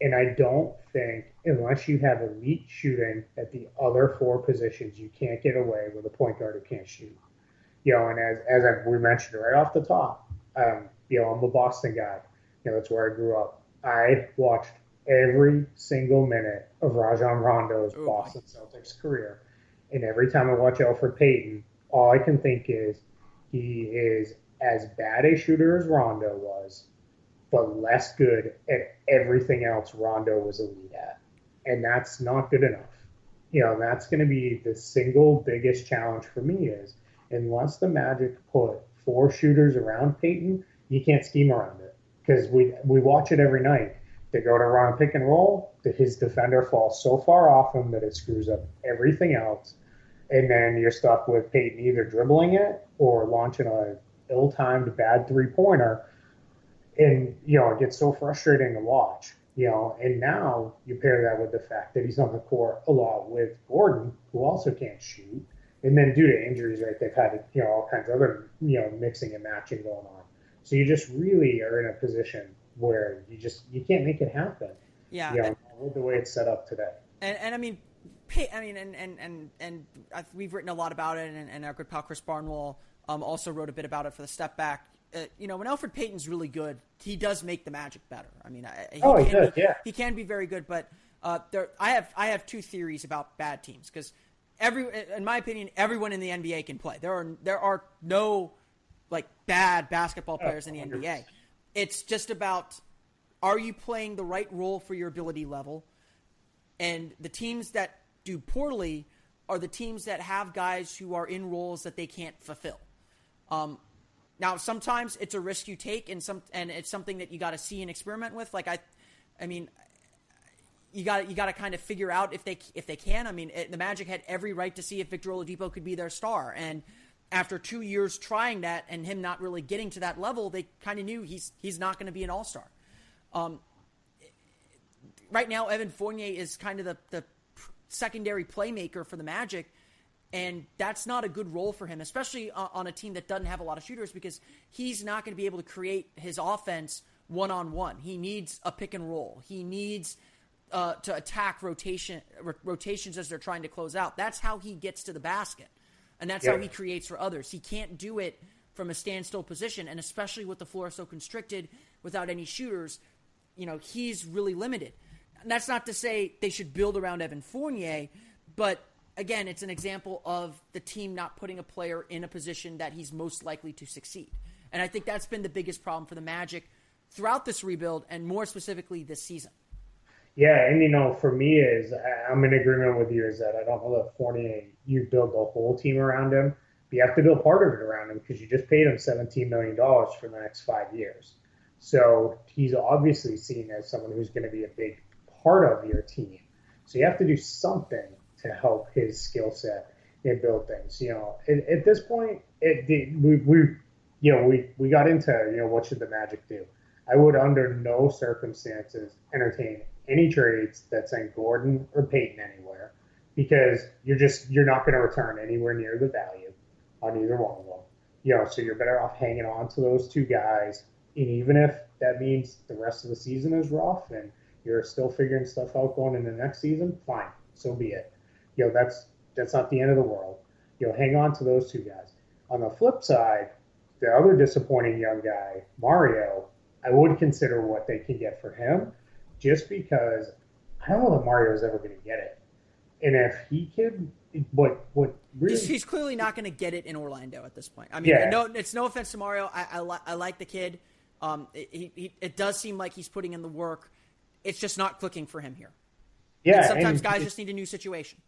And I don't think unless you have elite shooting at the other four positions, you can't get away with a point guard who can't shoot. You know, and as as I, we mentioned right off the top, um, you know, I'm a Boston guy. You know, that's where I grew up. I watched every single minute of Rajon Rondo's Oh, Boston Celtics career, and every time I watch Elfrid Payton, all I can think is he is as bad a shooter as Rondo was, but less good at everything else Rondo was elite at. And that's not good enough. You know, that's going to be the single biggest challenge for me is unless the Magic put four shooters around Payton, you can't scheme around it because we we watch it every night. They go to run pick and roll, that his defender falls so far off him that it screws up everything else, and then you're stuck with Payton either dribbling it or launching a ill-timed bad three-pointer, and you know it gets so frustrating to watch. You know, and now you pair that with the fact that he's on the court a lot with Gordon, who also can't shoot, and then due to injuries, right, they've had you know all kinds of other you know mixing and matching going on. So you just really are in a position where you just you can't make it happen. Yeah, You know, with the way it's set up today. and and I mean, pay, I mean, and and and and I've, we've written a lot about it, and, and our good pal Chris Barnwell um, also wrote a bit about it for the step back. Uh, you know, when Elfrid Payton's really good, he does make the Magic better. I mean, I, he Oh, he can does, be, yeah. he can be very good, but uh, there, I have I have two theories about bad teams because every, in my opinion, everyone in the NBA can play. There are there are no like bad basketball players in the NBA. It's just about are you playing the right role for your ability level? And the teams that do poorly are the teams that have guys who are in roles that they can't fulfill. Um, now, sometimes it's a risk you take, and some, and it's something that you got to see and experiment with. Like I, I mean, you got you got to kind of figure out if they if they can. I mean, it, the Magic had every right to see if Victor Oladipo could be their star, and after two years trying that and him not really getting to that level, they kind of knew he's he's not going to be an All Star. Um, right now, Evan Fournier is kind of the, the secondary playmaker for the Magic, and that's not a good role for him, especially on, a team that doesn't have a lot of shooters, because he's not going to be able to create his offense one on one. He needs a pick and roll. He needs uh, to attack rotation ro- rotations as they're trying to close out. That's how he gets to the basket, and that's how he creates for others. He can't do it from a standstill position, and especially with the floor so constricted without any shooters, you know, he's really limited. And that's not to say they should build around Evan Fournier, but again, it's an example of the team not putting a player in a position that he's most likely to succeed. And I think that's been the biggest problem for the Magic throughout this rebuild, and more specifically this season. Yeah, and you know, for me is I'm in agreement with you is that I don't know that Fournier you build the whole team around him, but you have to build part of it around him because you just paid him 17 million dollars for the next five years. So he's obviously seen as someone who's going to be a big part of your team. So you have to do something to help his skill set and build things. You know, at, at this point, it the, we, we you know we we got into you know what should the Magic do. I would under no circumstances entertain any trades that send Gordon or Payton anywhere because you're just you're not going to return anywhere near the value on either one of them. You know, so you're better off hanging on to those two guys, and even if that means the rest of the season is rough and you're still figuring stuff out going into next season, fine, so be it. You know, that's that's not the end of the world. You know, hang on to those two guys. On the flip side, the other disappointing young guy, Mario, I would consider what they can get for him, just because I don't know that Mario's ever going to get it. And if he can, what what really He's, he's clearly not going to get it in Orlando at this point. I mean, Yeah. no, it's no offense to Mario. I, I, li- I like the kid. Um, it, he, he, it does seem like he's putting in the work. It's just not clicking for him here. yeah, And sometimes and- guys just need a new situation.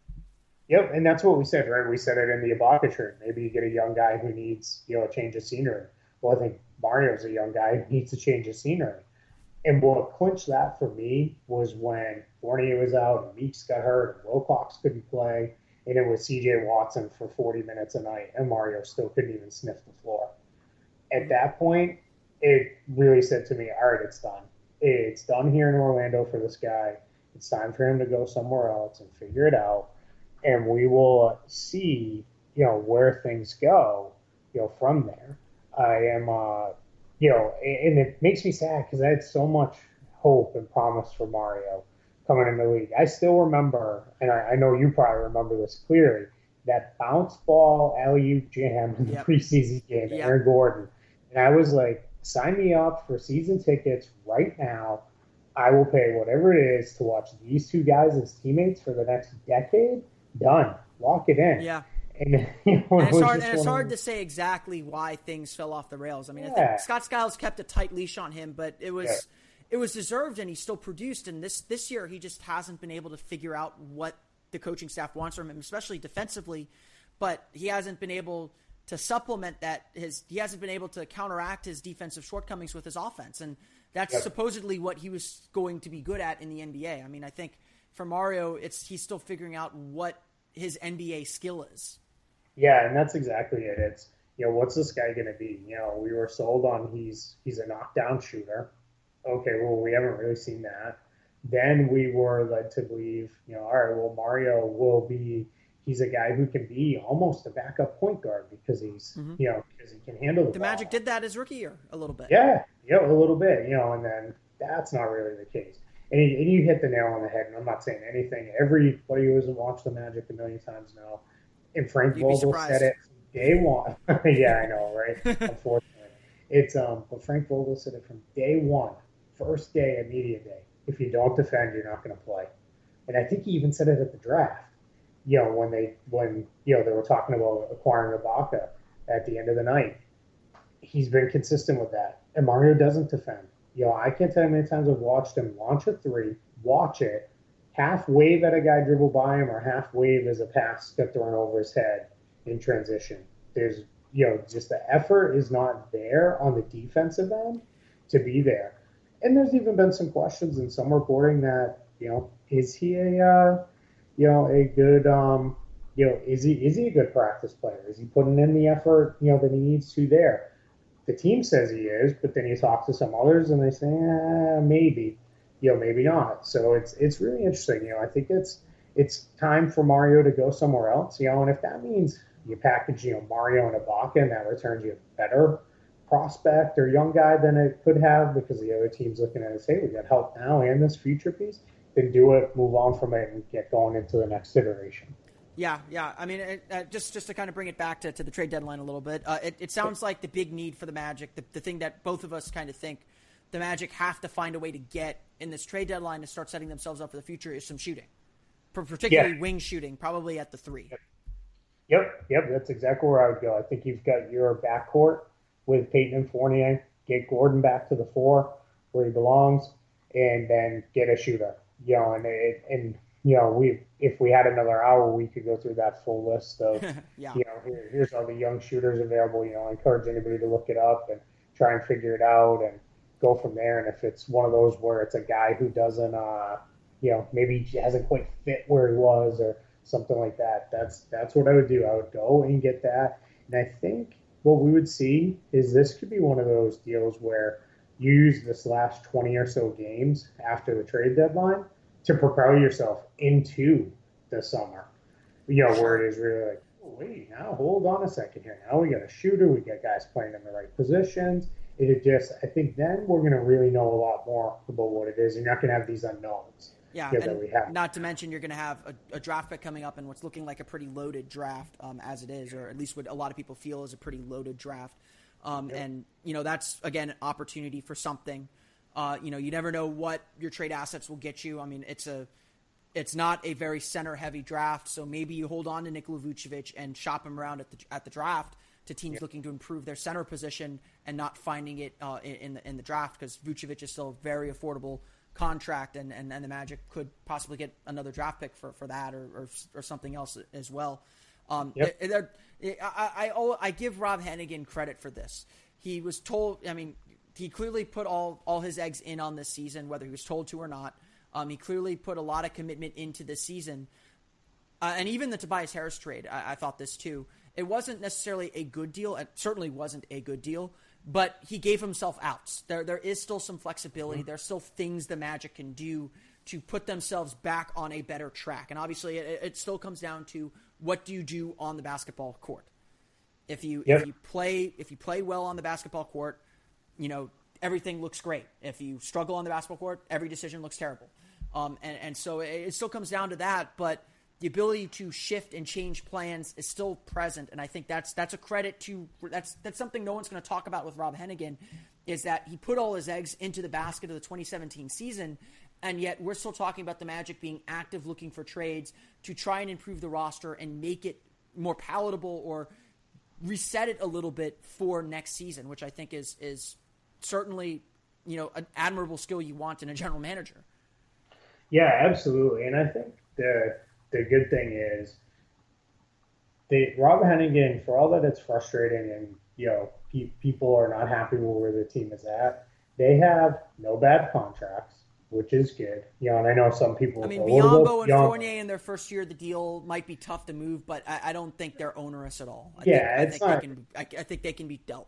Yep, and that's what we said, right? We said it in the Ibaka trade. Maybe you get a young guy who needs, you know, a change of scenery. well, I think Mario's a young guy, who needs to change his scenery. And what clinched that for me was when Fournier was out and Meeks got hurt and Wilcox couldn't play, and it was CJ Watson for 40 minutes a night, and Mario still couldn't even sniff the floor. At that point, it really said to me, all right, it's done. It's done here in Orlando for this guy. It's time for him to go somewhere else and figure it out. And we will see, you know, where things go, you know, from there. I am, uh, you know, and it makes me sad because I had so much hope and promise for Mario coming in the league. I still remember, and I, I know you probably remember this clearly, that bounce ball alley jam in the yep. preseason game, yep. Aaron Gordon. And I was like, sign me up for season tickets right now. I will pay whatever it is to watch these two guys as teammates for the next decade. Done. Lock it in. Yeah. And, you know, and it's, hard, and it's hard to say exactly why things fell off the rails. I mean, yeah. I think Scott Skiles kept a tight leash on him, but it was yeah. it was deserved, and he still produced. And this this year, he just hasn't been able to figure out what the coaching staff wants from him, especially defensively. But he hasn't been able to supplement that. His he hasn't been able to counteract his defensive shortcomings with his offense, and that's yep. supposedly what he was going to be good at in the NBA. I mean, I think for Mario, it's he's still figuring out what his NBA skill is. Yeah, and that's exactly it. It's you know what's this guy going to be? You know, we were sold on he's he's a knockdown shooter. Okay, well we haven't really seen that. Then we were led to believe, you know, all right, well Mario will be he's a guy who can be almost a backup point guard because he's mm-hmm. you know because he can handle the. The. Magic did that his rookie year a little bit. Yeah, yeah, a little bit, you know, and then that's not really the case. And, and you hit the nail on the head. And I'm not saying anything. Everybody who hasn't watched the Magic a million times now, and Frank Vogel said it from day one. yeah, I know, right? Unfortunately, it's um, but Frank Vogel said it from day one, first day of media day. If you don't defend, you're not going to play. And I think he even said it at the draft you know, when they when you know they were talking about acquiring Ibaka at the end of the night, he's been consistent with that. And Mario doesn't defend. You know, I can't tell you how many times I've watched him launch a three, watch it, half wave at a guy dribble by him, or half wave as a pass got thrown over his head in transition. There's you know, just the effort is not there on the defensive end to be there. And there's even been some questions in some reporting that, you know, is he a uh, you know, a good, um, you know, is he is he a good practice player? Is he putting in the effort, you know, that he needs to there? The team says he is, but then you talk to some others and they say, eh, maybe, you know, maybe not. So it's it's really interesting. You know, I think it's it's time for Mario to go somewhere else. You know, and if that means you package, you know, Mario and Ibaka and that returns you a better prospect or young guy than it could have because the other team's looking at it and say, we got help now and this future piece then do it, move on from it, and get going into the next iteration. Yeah, yeah. I mean, it, uh, just just to kind of bring it back to, to the trade deadline a little bit, uh, it, it, sounds like the big need for the Magic, the, the thing that both of us kind of think the Magic have to find a way to get in this trade deadline to start setting themselves up for the future is some shooting, particularly yeah. wing shooting, probably at the three. Yep. yep, yep. That's exactly where I would go. I think you've got your backcourt with Payton and Fournier. Get Gordon back to the four where he belongs, and then get a shooter you know, and it, and you know, we if we had another hour, we could go through that full list of, yeah. you know, here, here's all the young shooters available. You know, I encourage anybody to look it up and try and figure it out and go from there. And if it's one of those where it's a guy who doesn't, uh, you know, maybe hasn't quite fit where he was or something like that, that's that's what I would do. I would go and get that. And I think what we would see is this could be one of those deals where you use this last 20 or so games after the trade deadline to propel yourself into the summer. You know, where it is really like, oh, wait, now hold on a second here. Now we got a shooter, we got guys playing in the right positions. It just, I think then we're going to really know a lot more about what it is. You're not going to have these unknowns. Yeah, and not to mention you're going to have a, a, draft pick coming up and what's looking like a pretty loaded draft um, as it is, or at least what a lot of people feel is a pretty loaded draft. Um, yep. And you know that's again an opportunity for something. Uh, you know, you never know what your trade assets will get you. I mean, it's a it's not a very center heavy draft, so maybe you hold on to Nikola Vucevic and shop him around at the at the draft to teams looking to improve their center position and not finding it uh, in the in the draft because Vucevic is still a very affordable contract, and, and, and the Magic could possibly get another draft pick for, for that or, or, or something else as well. Um, yep. I, I, I, I give Rob Hennigan credit for this he was told. I mean, he clearly put all all his eggs in on this season, whether he was told to or not. Um, he clearly put a lot of commitment into this season, uh, and even the Tobias Harris trade. I, I thought this too. It wasn't necessarily a good deal. It certainly wasn't a good deal, but he gave himself outs. There, there is still some flexibility. Mm-hmm. There's still things the Magic can do to put themselves back on a better track. And obviously, it, it still comes down to what do you do on the basketball court. If you yep. if you play if you play well on the basketball court, you know everything looks great. If you struggle on the basketball court, every decision looks terrible. Um, and, and so it, it still comes down to that, but the ability to shift and change plans is still present, and I think that's that's a credit to that's that's something no one's going to talk about with Rob Hennigan, is that he put all his eggs into the basket of the 2017 season, and yet we're still talking about the Magic being active, looking for trades to try and improve the roster and make it more palatable or reset it a little bit for next season, which I think is is certainly you know an admirable skill you want in a general manager. Yeah, absolutely, and I think the the good thing is they Rob Hennigan, for all that it's frustrating and you know pe- people are not happy with where the team is at, they have no bad contracts, which is good. You know, and I know some people. I mean, Biyombo and young. Fournier in their first year of the deal might be tough to move, but I, I don't think they're onerous at all. I yeah, think, it's I think not. They can, I, I think they can be dealt.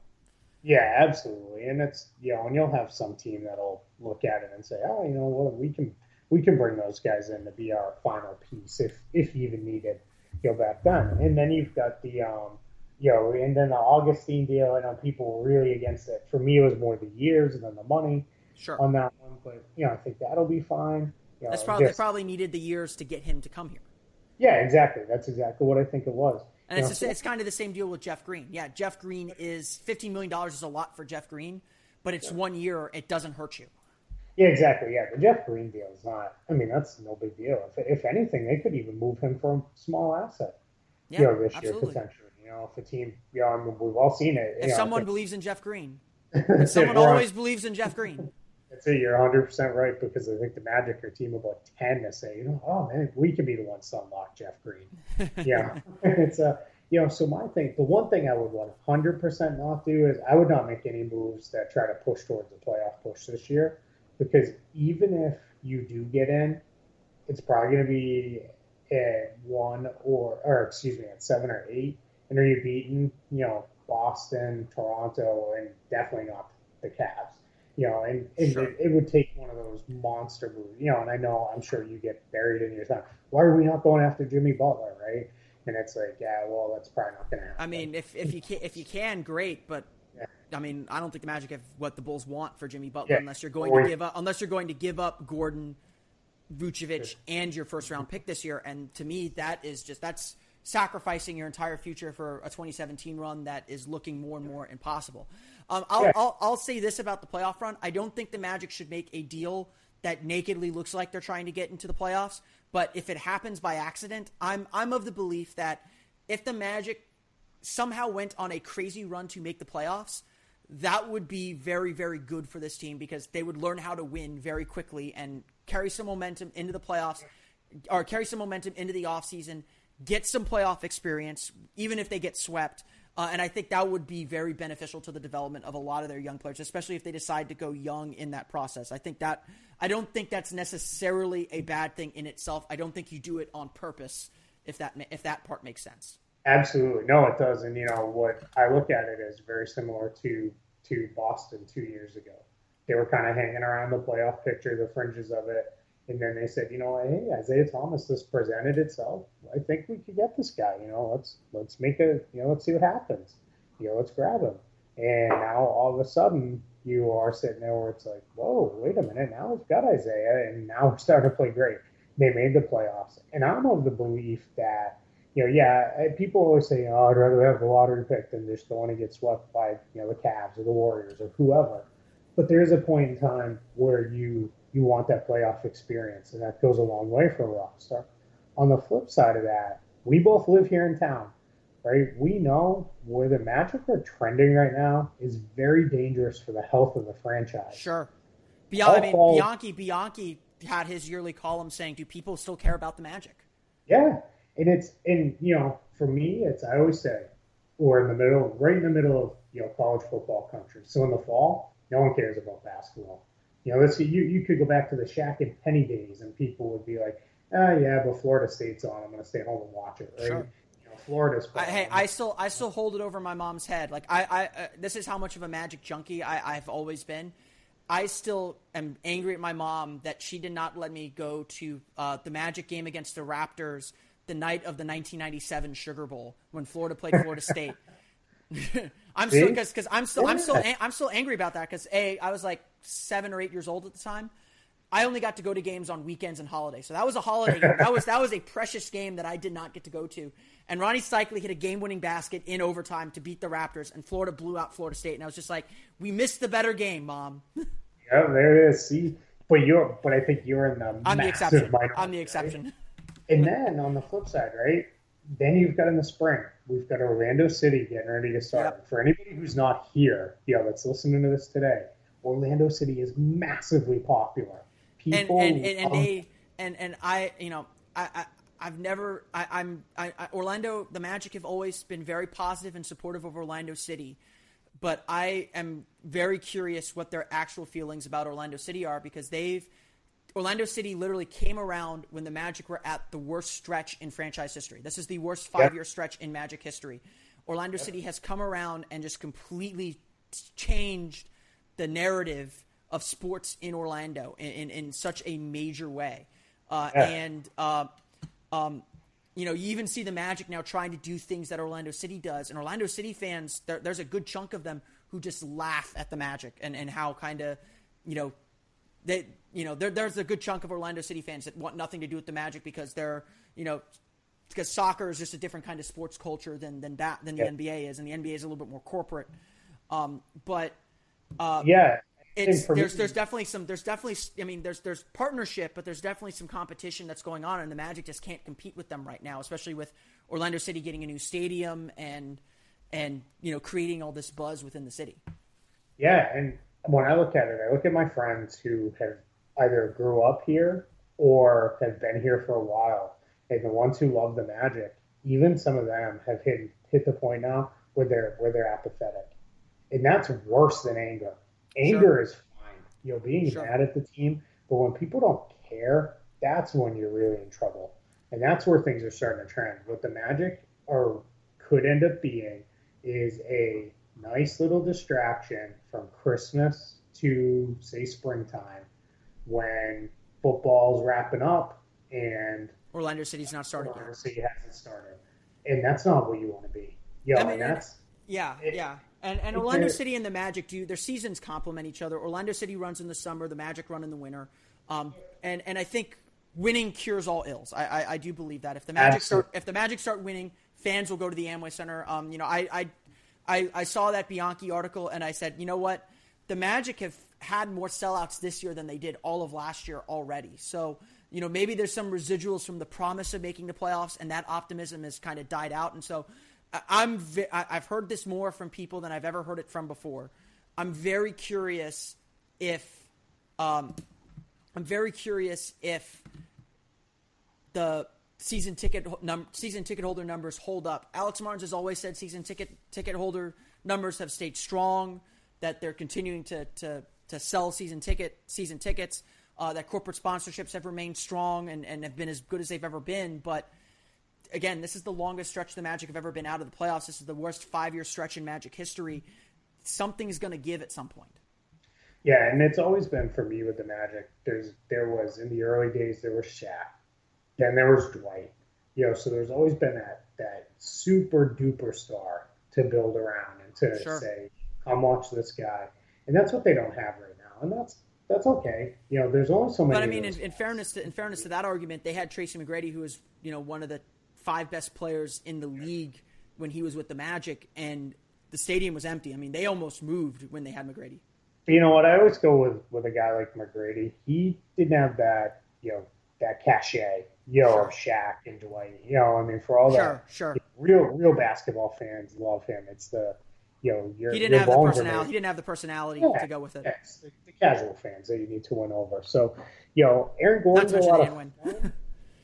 Yeah, absolutely, and it's you know, and you'll have some team that'll look at it and say, oh, you know, well, we can we can bring those guys in to be our final piece if if even needed, you know, back then. And then you've got the um, you know, and then the Augustin deal. I know people were really against it. For me, it was more the years and then the money sure. on that one. But you know, I think that'll be fine. You know, That's probably just, they probably needed the years to get him to come here. Yeah, exactly. That's exactly what I think it was. And it's, it's kind of the same deal with Jeff Green. Yeah, Jeff Green is $15 million is a lot for Jeff Green, but it's yeah. one year. It doesn't hurt you. Yeah, exactly. Yeah, the Jeff Green deal is not. I mean, that's no big deal. If, if anything, they could even move him for a small asset. Yeah, you know, this absolutely. year potentially. You know, if a team, you know, I mean, we've all seen it. If know, someone if believes in Jeff Green, someone always believes in Jeff Green. That's it. You're 100 percent right because I think the Magic are a team of about 10 to say, you know, oh man, we could be the ones to unlock Jeff Green. yeah, it's a. You know, so my thing, the one thing I would 100% not do is I would not make any moves that try to push towards a playoff push this year because even if you do get in, it's probably going to be at one or, or excuse me, at seven or eight. And are you beating, you know, Boston, Toronto, and definitely not the Cavs? You know, and, and sure. it, it, would take one of those monster moves. You know, and I know I'm sure you get buried in your time. Why are we not going after Jimmy Butler, right? And it's like, yeah, well, that's probably not going to happen. I mean, if, if you can, if you can, great, but I mean, I don't think the Magic have what the Bulls want for Jimmy Butler yeah. unless you're going to give up unless you're going to give up Gordon, Vucevic, and your first round pick this year. And to me, that is just that's sacrificing your entire future for a 2017 run that is looking more and more impossible. Um, I'll, yeah. I'll, I'll say this about the playoff run: I don't think the Magic should make a deal that nakedly looks like they're trying to get into the playoffs. But if it happens by accident, I'm I'm of the belief that if the Magic somehow went on a crazy run to make the playoffs, that would be very, very good for this team because they would learn how to win very quickly and carry some momentum into the playoffs or carry some momentum into the offseason, get some playoff experience, even if they get swept. Uh, and I think that would be very beneficial to the development of a lot of their young players, especially if they decide to go young in that process. I think that I don't think that's necessarily a bad thing in itself. I don't think you do it on purpose if that if that part makes sense. Absolutely, no, it does. And you know what I look at it as very similar to to Boston two years ago. They were kind of hanging around the playoff picture, the fringes of it, and then they said, you know, hey, Isaiah Thomas, this presented itself. I think we could get this guy. You know, let's let's make a, you know, let's see what happens. You know, let's grab him. And now all of a sudden, you are sitting there where it's like, whoa, wait a minute, now we've got Isaiah, and now we're starting to play great. They made the playoffs, and I'm of the belief that you know, yeah, people always say, oh, I'd rather have the lottery pick than just don't want to get swept by, you know, the Cavs or the Warriors or whoever. But there is a point in time where you you want that playoff experience, and that goes a long way for a rock star. On the flip side of that, we both live here in town, right? We know where the Magic are trending right now is very dangerous for the health of the franchise. Sure. Beyond, I mean, Bianchi Bianchi had his yearly column saying, "Do people still care about the Magic?" Yeah, and it's and you know for me it's i always say we're in the middle, right in the middle of you know college football country. So in the fall, no one cares about basketball. You know, this you you could go back to the Shaq and Penny days, and people would be like, ah, yeah, but Florida State's on. I'm going to stay home and watch it. Right? Sure. You know, Florida's. I, hey, I still I still hold it over my mom's head. Like I, I uh, this is how much of a Magic junkie I, I've always been. I still am angry at my mom that she did not let me go to uh, the Magic game against the Raptors the night of the 1997 Sugar Bowl when Florida played Florida State. I'm still because because I'm still I'm still I'm still angry about that because a I was like seven or eight years old at the time. I only got to go to games on weekends and holidays, so that was a holiday game. That was that was a precious game that I did not get to go to. And Rony Seikaly hit a game-winning basket in overtime to beat the Raptors, and Florida blew out Florida State. And I was just like, "We missed the better game, mom." yeah, there it is. See, but you're but I think you're in the I'm the exception. I'm the exception. Right? And then on the flip side, right? Then you've got in the spring, we've got Orlando City getting ready to start. Yep. For anybody who's not here, yeah, that's listening to this today, Orlando City is massively popular. People and and, and, and they and and I, you know, I, I I've never I, I'm I, I, Orlando. The Magic have always been very positive and supportive of Orlando City, but I am very curious what their actual feelings about Orlando City are because they've Orlando City literally came around when the Magic were at the worst stretch in franchise history. This is the worst five year yep. stretch in Magic history. Orlando yep. City has come around and just completely changed the narrative of sports in Orlando in, in, in such a major way. Uh, yeah. And, uh, um, you know, you even see the Magic now trying to do things that Orlando City does. And Orlando City fans, there, there's a good chunk of them who just laugh at the Magic and, and how kind of, you know, they you know there, there's a good chunk of Orlando City fans that want nothing to do with the Magic because they're you know because soccer is just a different kind of sports culture than than that than the yeah. NBA is, and the NBA is a little bit more corporate. Um, but uh, yeah, it's there's me, there's definitely some there's definitely I mean there's there's partnership, but there's definitely some competition that's going on, and the Magic just can't compete with them right now, especially with Orlando City getting a new stadium and and you know creating all this buzz within the city. Yeah, and when I look at it, I look at my friends who have either grew up here or have been here for a while, and the ones who love the Magic, even some of them have hit hit the point now where they're where they're apathetic, and that's worse than anger. Anger sure. is fine, you know, being sure. mad at the team, but when people don't care, that's when you're really in trouble, and that's where things are starting to trend. What the Magic or could end up being is a nice little distraction from Christmas to say springtime when football's wrapping up and Orlando City's not starting Orlando yet. City hasn't started, and that's not what you want to be. Yeah, I mean, and that's yeah, it, yeah. And, and Orlando City and the Magic do their seasons complement each other. Orlando City runs in the summer, the Magic run in the winter, um, and and I think winning cures all ills. I, I, I do believe that if the Magic absolutely. start if the Magic start winning, fans will go to the Amway Center. Um, you know, I, I I I saw that Bianchi article and I said, you know what, the Magic have had more sellouts this year than they did all of last year already. So, you know, maybe there's some residuals from the promise of making the playoffs, and that optimism has kind of died out. And so, I'm I've heard this more from people than I've ever heard it from before. I'm very curious if um, I'm very curious if the season ticket num- season ticket holder numbers hold up. Alex Martins has always said season ticket ticket holder numbers have stayed strong. That they're continuing to to to sell season ticket season tickets. Uh, that corporate sponsorships have remained strong and, and have been as good as they've ever been. But again, this is the longest stretch the Magic have ever been out of the playoffs. This is the worst five year stretch in Magic history. Something's going to give at some point. Yeah, and it's always been for me with the Magic. There's there was in the early days there was Shaq, then there was Dwight. You know, so there's always been that that super duper star to build around and to sure. say, "Come watch this guy." And that's what they don't have right now, and that's that's okay. You know, there's only so many. But I mean, in, in, fairness to in fairness to that argument, they had Tracy McGrady, who was you know one of the five best players in the league when he was with the Magic, and the stadium was empty. I mean, they almost moved when they had McGrady. You know what? I always go with with a guy like McGrady. He didn't have that you know that cachet, you know, sure. of Shaq and Dwight. You know, I mean, for all sure, that, sure. real real basketball fans love him. It's the you know, your, he didn't have the personality. He didn't have the personality yeah, to go with it. Yes, the, the, casual fans that you need to win over. So, you know, Aaron Gordon's a lot of fun.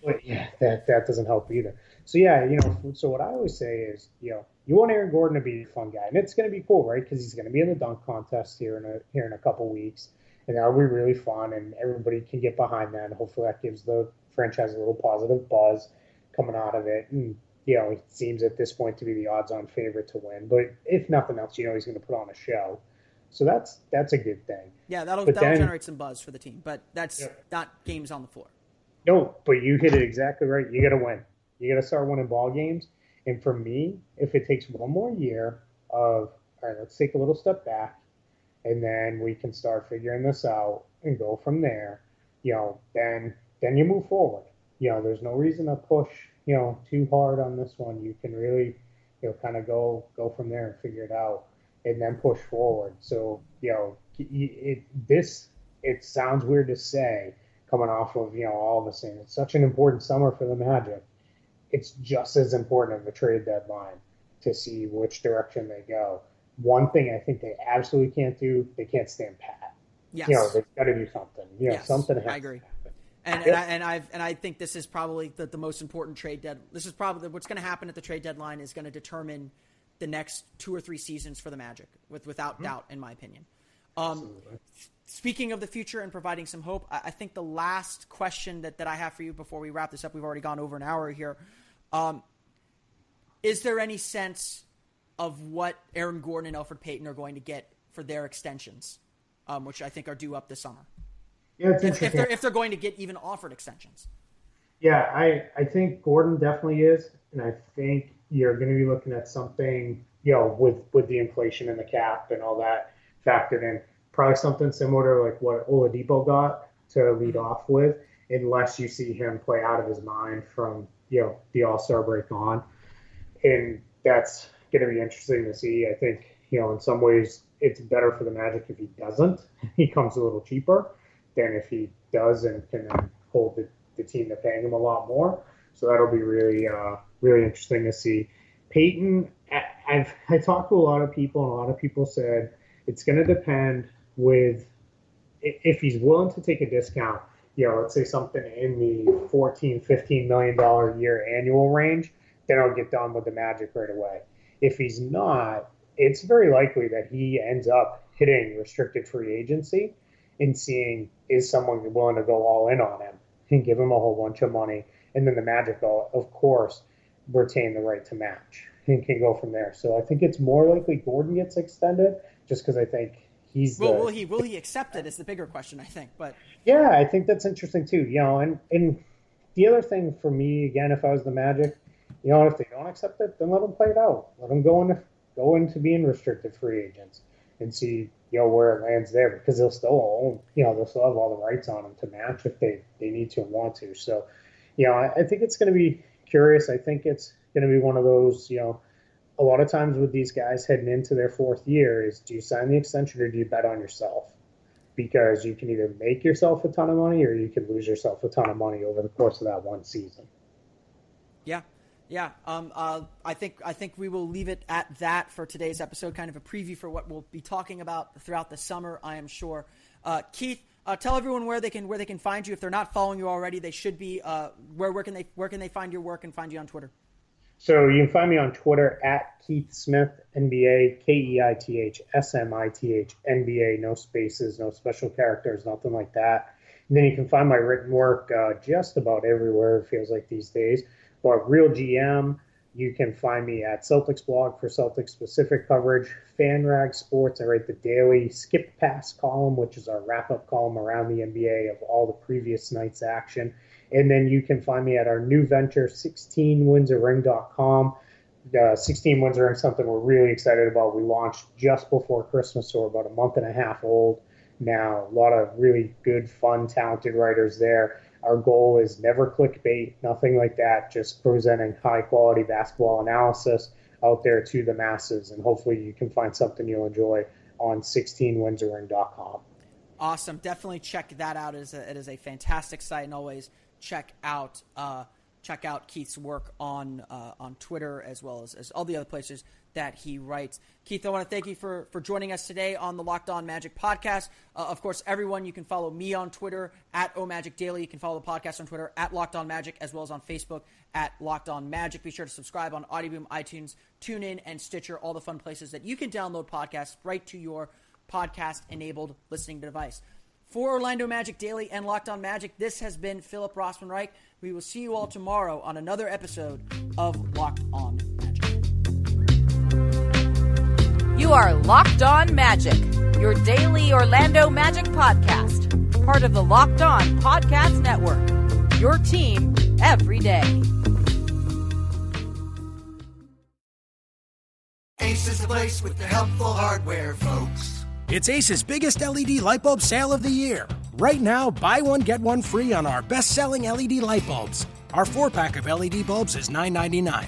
but yeah, that that doesn't help either. So yeah, you know, so what I always say is, you know, you want Aaron Gordon to be a fun guy, and it's going to be cool, right? Because he's going to be in the dunk contest here in a here in a couple weeks, and that'll be really fun, and everybody can get behind that. And hopefully, that gives the franchise a little positive buzz coming out of it. And you know, he seems at this point to be the odds-on favorite to win. But if nothing else, you know, he's going to put on a show. So that's that's a good thing. Yeah, that'll but that'll then, generate some buzz for the team, but that's yeah. not games on the floor. No, but you hit it exactly right. You got to win. You got to start winning ball games. And for me, if it takes one more year of all right, let's take a little step back, and then we can start figuring this out and go from there. You know, then then you move forward. You know, there's no reason to push you know too hard on this one. You can really you know kind of go go from there and figure it out and then push forward. So you know, it, this it sounds weird to say coming off of you know all the same. It's such an important summer for the Magic. It's just as important of a trade deadline to see which direction they go. One thing I think they absolutely can't do, they can't stand pat. Yes. You know, they've got to do something. You know, yes, something has I agree. And, and, I, and I've and I think this is probably the, the most important trade dead. This is probably what's going to happen at the trade deadline is going to determine the next two or three seasons for the Magic, with without mm-hmm. doubt, in my opinion. Um, speaking of the future and providing some hope, I, I, think the last question that, that I have for you before we wrap this up, we've already gone over an hour here. Um, is there any sense of what Aaron Gordon and Elfrid Payton are going to get for their extensions, um, which I think are due up this summer? Yeah, if, if, they're if they're going to get even offered extensions. Yeah, I I think Gordon definitely is, and I think you're going to be looking at something, you know, with with the inflation and the cap and all that factored in, probably something similar to like what Oladipo got to lead mm-hmm. off with, unless you see him play out of his mind from you know the All Star break on, and that's going to be interesting to see. I think you know in some ways it's better for the Magic if he doesn't. He comes a little cheaper than if he does and can hold the, the team to paying him a lot more. So that'll be really uh, really interesting to see. Payton, I've I talked to a lot of people, and a lot of people said it's going to depend with if he's willing to take a discount. You know, let's say something in the 14, 15 million dollar year annual range, then I'll get done with the Magic right away. If he's not, it's very likely that he ends up hitting restricted free agency and seeing is someone willing to go all in on him and give him a whole bunch of money, and then the Magic, of course, retain the right to match and can go from there. So I think it's more likely Gordon gets extended just because I think he's. Well, the, will he will he accept it? Is the bigger question I think. But yeah, I think that's interesting too. You know, and and the other thing for me again, if I was the Magic, you know, if they don't accept it, then let them play it out. Let them go into go into being restricted free agents and see you know where it lands there because they'll still own you know they'll still have all the rights on them to match if they they need to and want to. So, you know, I, I think it's going to be curious. I think it's going to be one of those, you know, a lot of times with these guys heading into their fourth year is do you sign the extension or do you bet on yourself? Because you can either make yourself a ton of money or you can lose yourself a ton of money over the course of that one season. Yeah. Yeah, um, uh, I think I think we will leave it at that for today's episode. Kind of a preview for what we'll be talking about throughout the summer. I am sure. Uh, Keith, uh, tell everyone where they can where they can find you. If they're not following you already, they should be. Uh, where where can they where can they find your work and find you on Twitter? So you can find me on Twitter at Keith Smith NBA, K E I T H S M I T H NBA, no spaces, no special characters, nothing like that. And then you can find my written work uh, just about everywhere, it feels like these days. But Real GM, you can find me at Celtics blog for Celtics specific coverage, FanRag Sports. I write the daily skip pass column, which is our wrap up column around the NBA of all the previous night's action. And then you can find me at our new venture, 16winsaring.com. Uh, 16 Wins a Ring, something we're really excited about. We launched just before Christmas, so we're about a month and a half old now. A lot of really good, fun, talented writers there. Our goal is never clickbait, nothing like that, just presenting high quality basketball analysis out there to the masses. And hopefully you can find something you'll enjoy on 16winsaring.com. Awesome. Definitely check that out. It is a, it is a fantastic site and always check out uh, check out Keith's work on uh, on Twitter as well as, as all the other places that he writes. Keith, I want to thank you for, for joining us today on the Locked On Magic podcast. Uh, of course, everyone, you can follow me on Twitter at OMagic Daily. You can follow the podcast on Twitter at Locked On Magic, as well as on Facebook at Locked On Magic. Be sure to subscribe on Audioboom, iTunes, TuneIn, and Stitcher, all the fun places that you can download podcasts right to your podcast enabled listening device. For Orlando Magic Daily and Locked On Magic, this has been Philip Rossman Reich. We will see you all tomorrow on another episode of Locked On Magic. You are Locked On Magic, your daily Orlando Magic podcast, part of the Locked On Podcast Network. Your team every day. Ace is the place with the helpful hardware, folks. It's Ace's biggest LED light bulb sale of the year. Right now, buy one, get one free on our best selling LED light bulbs. Our four pack of LED bulbs is $9.99,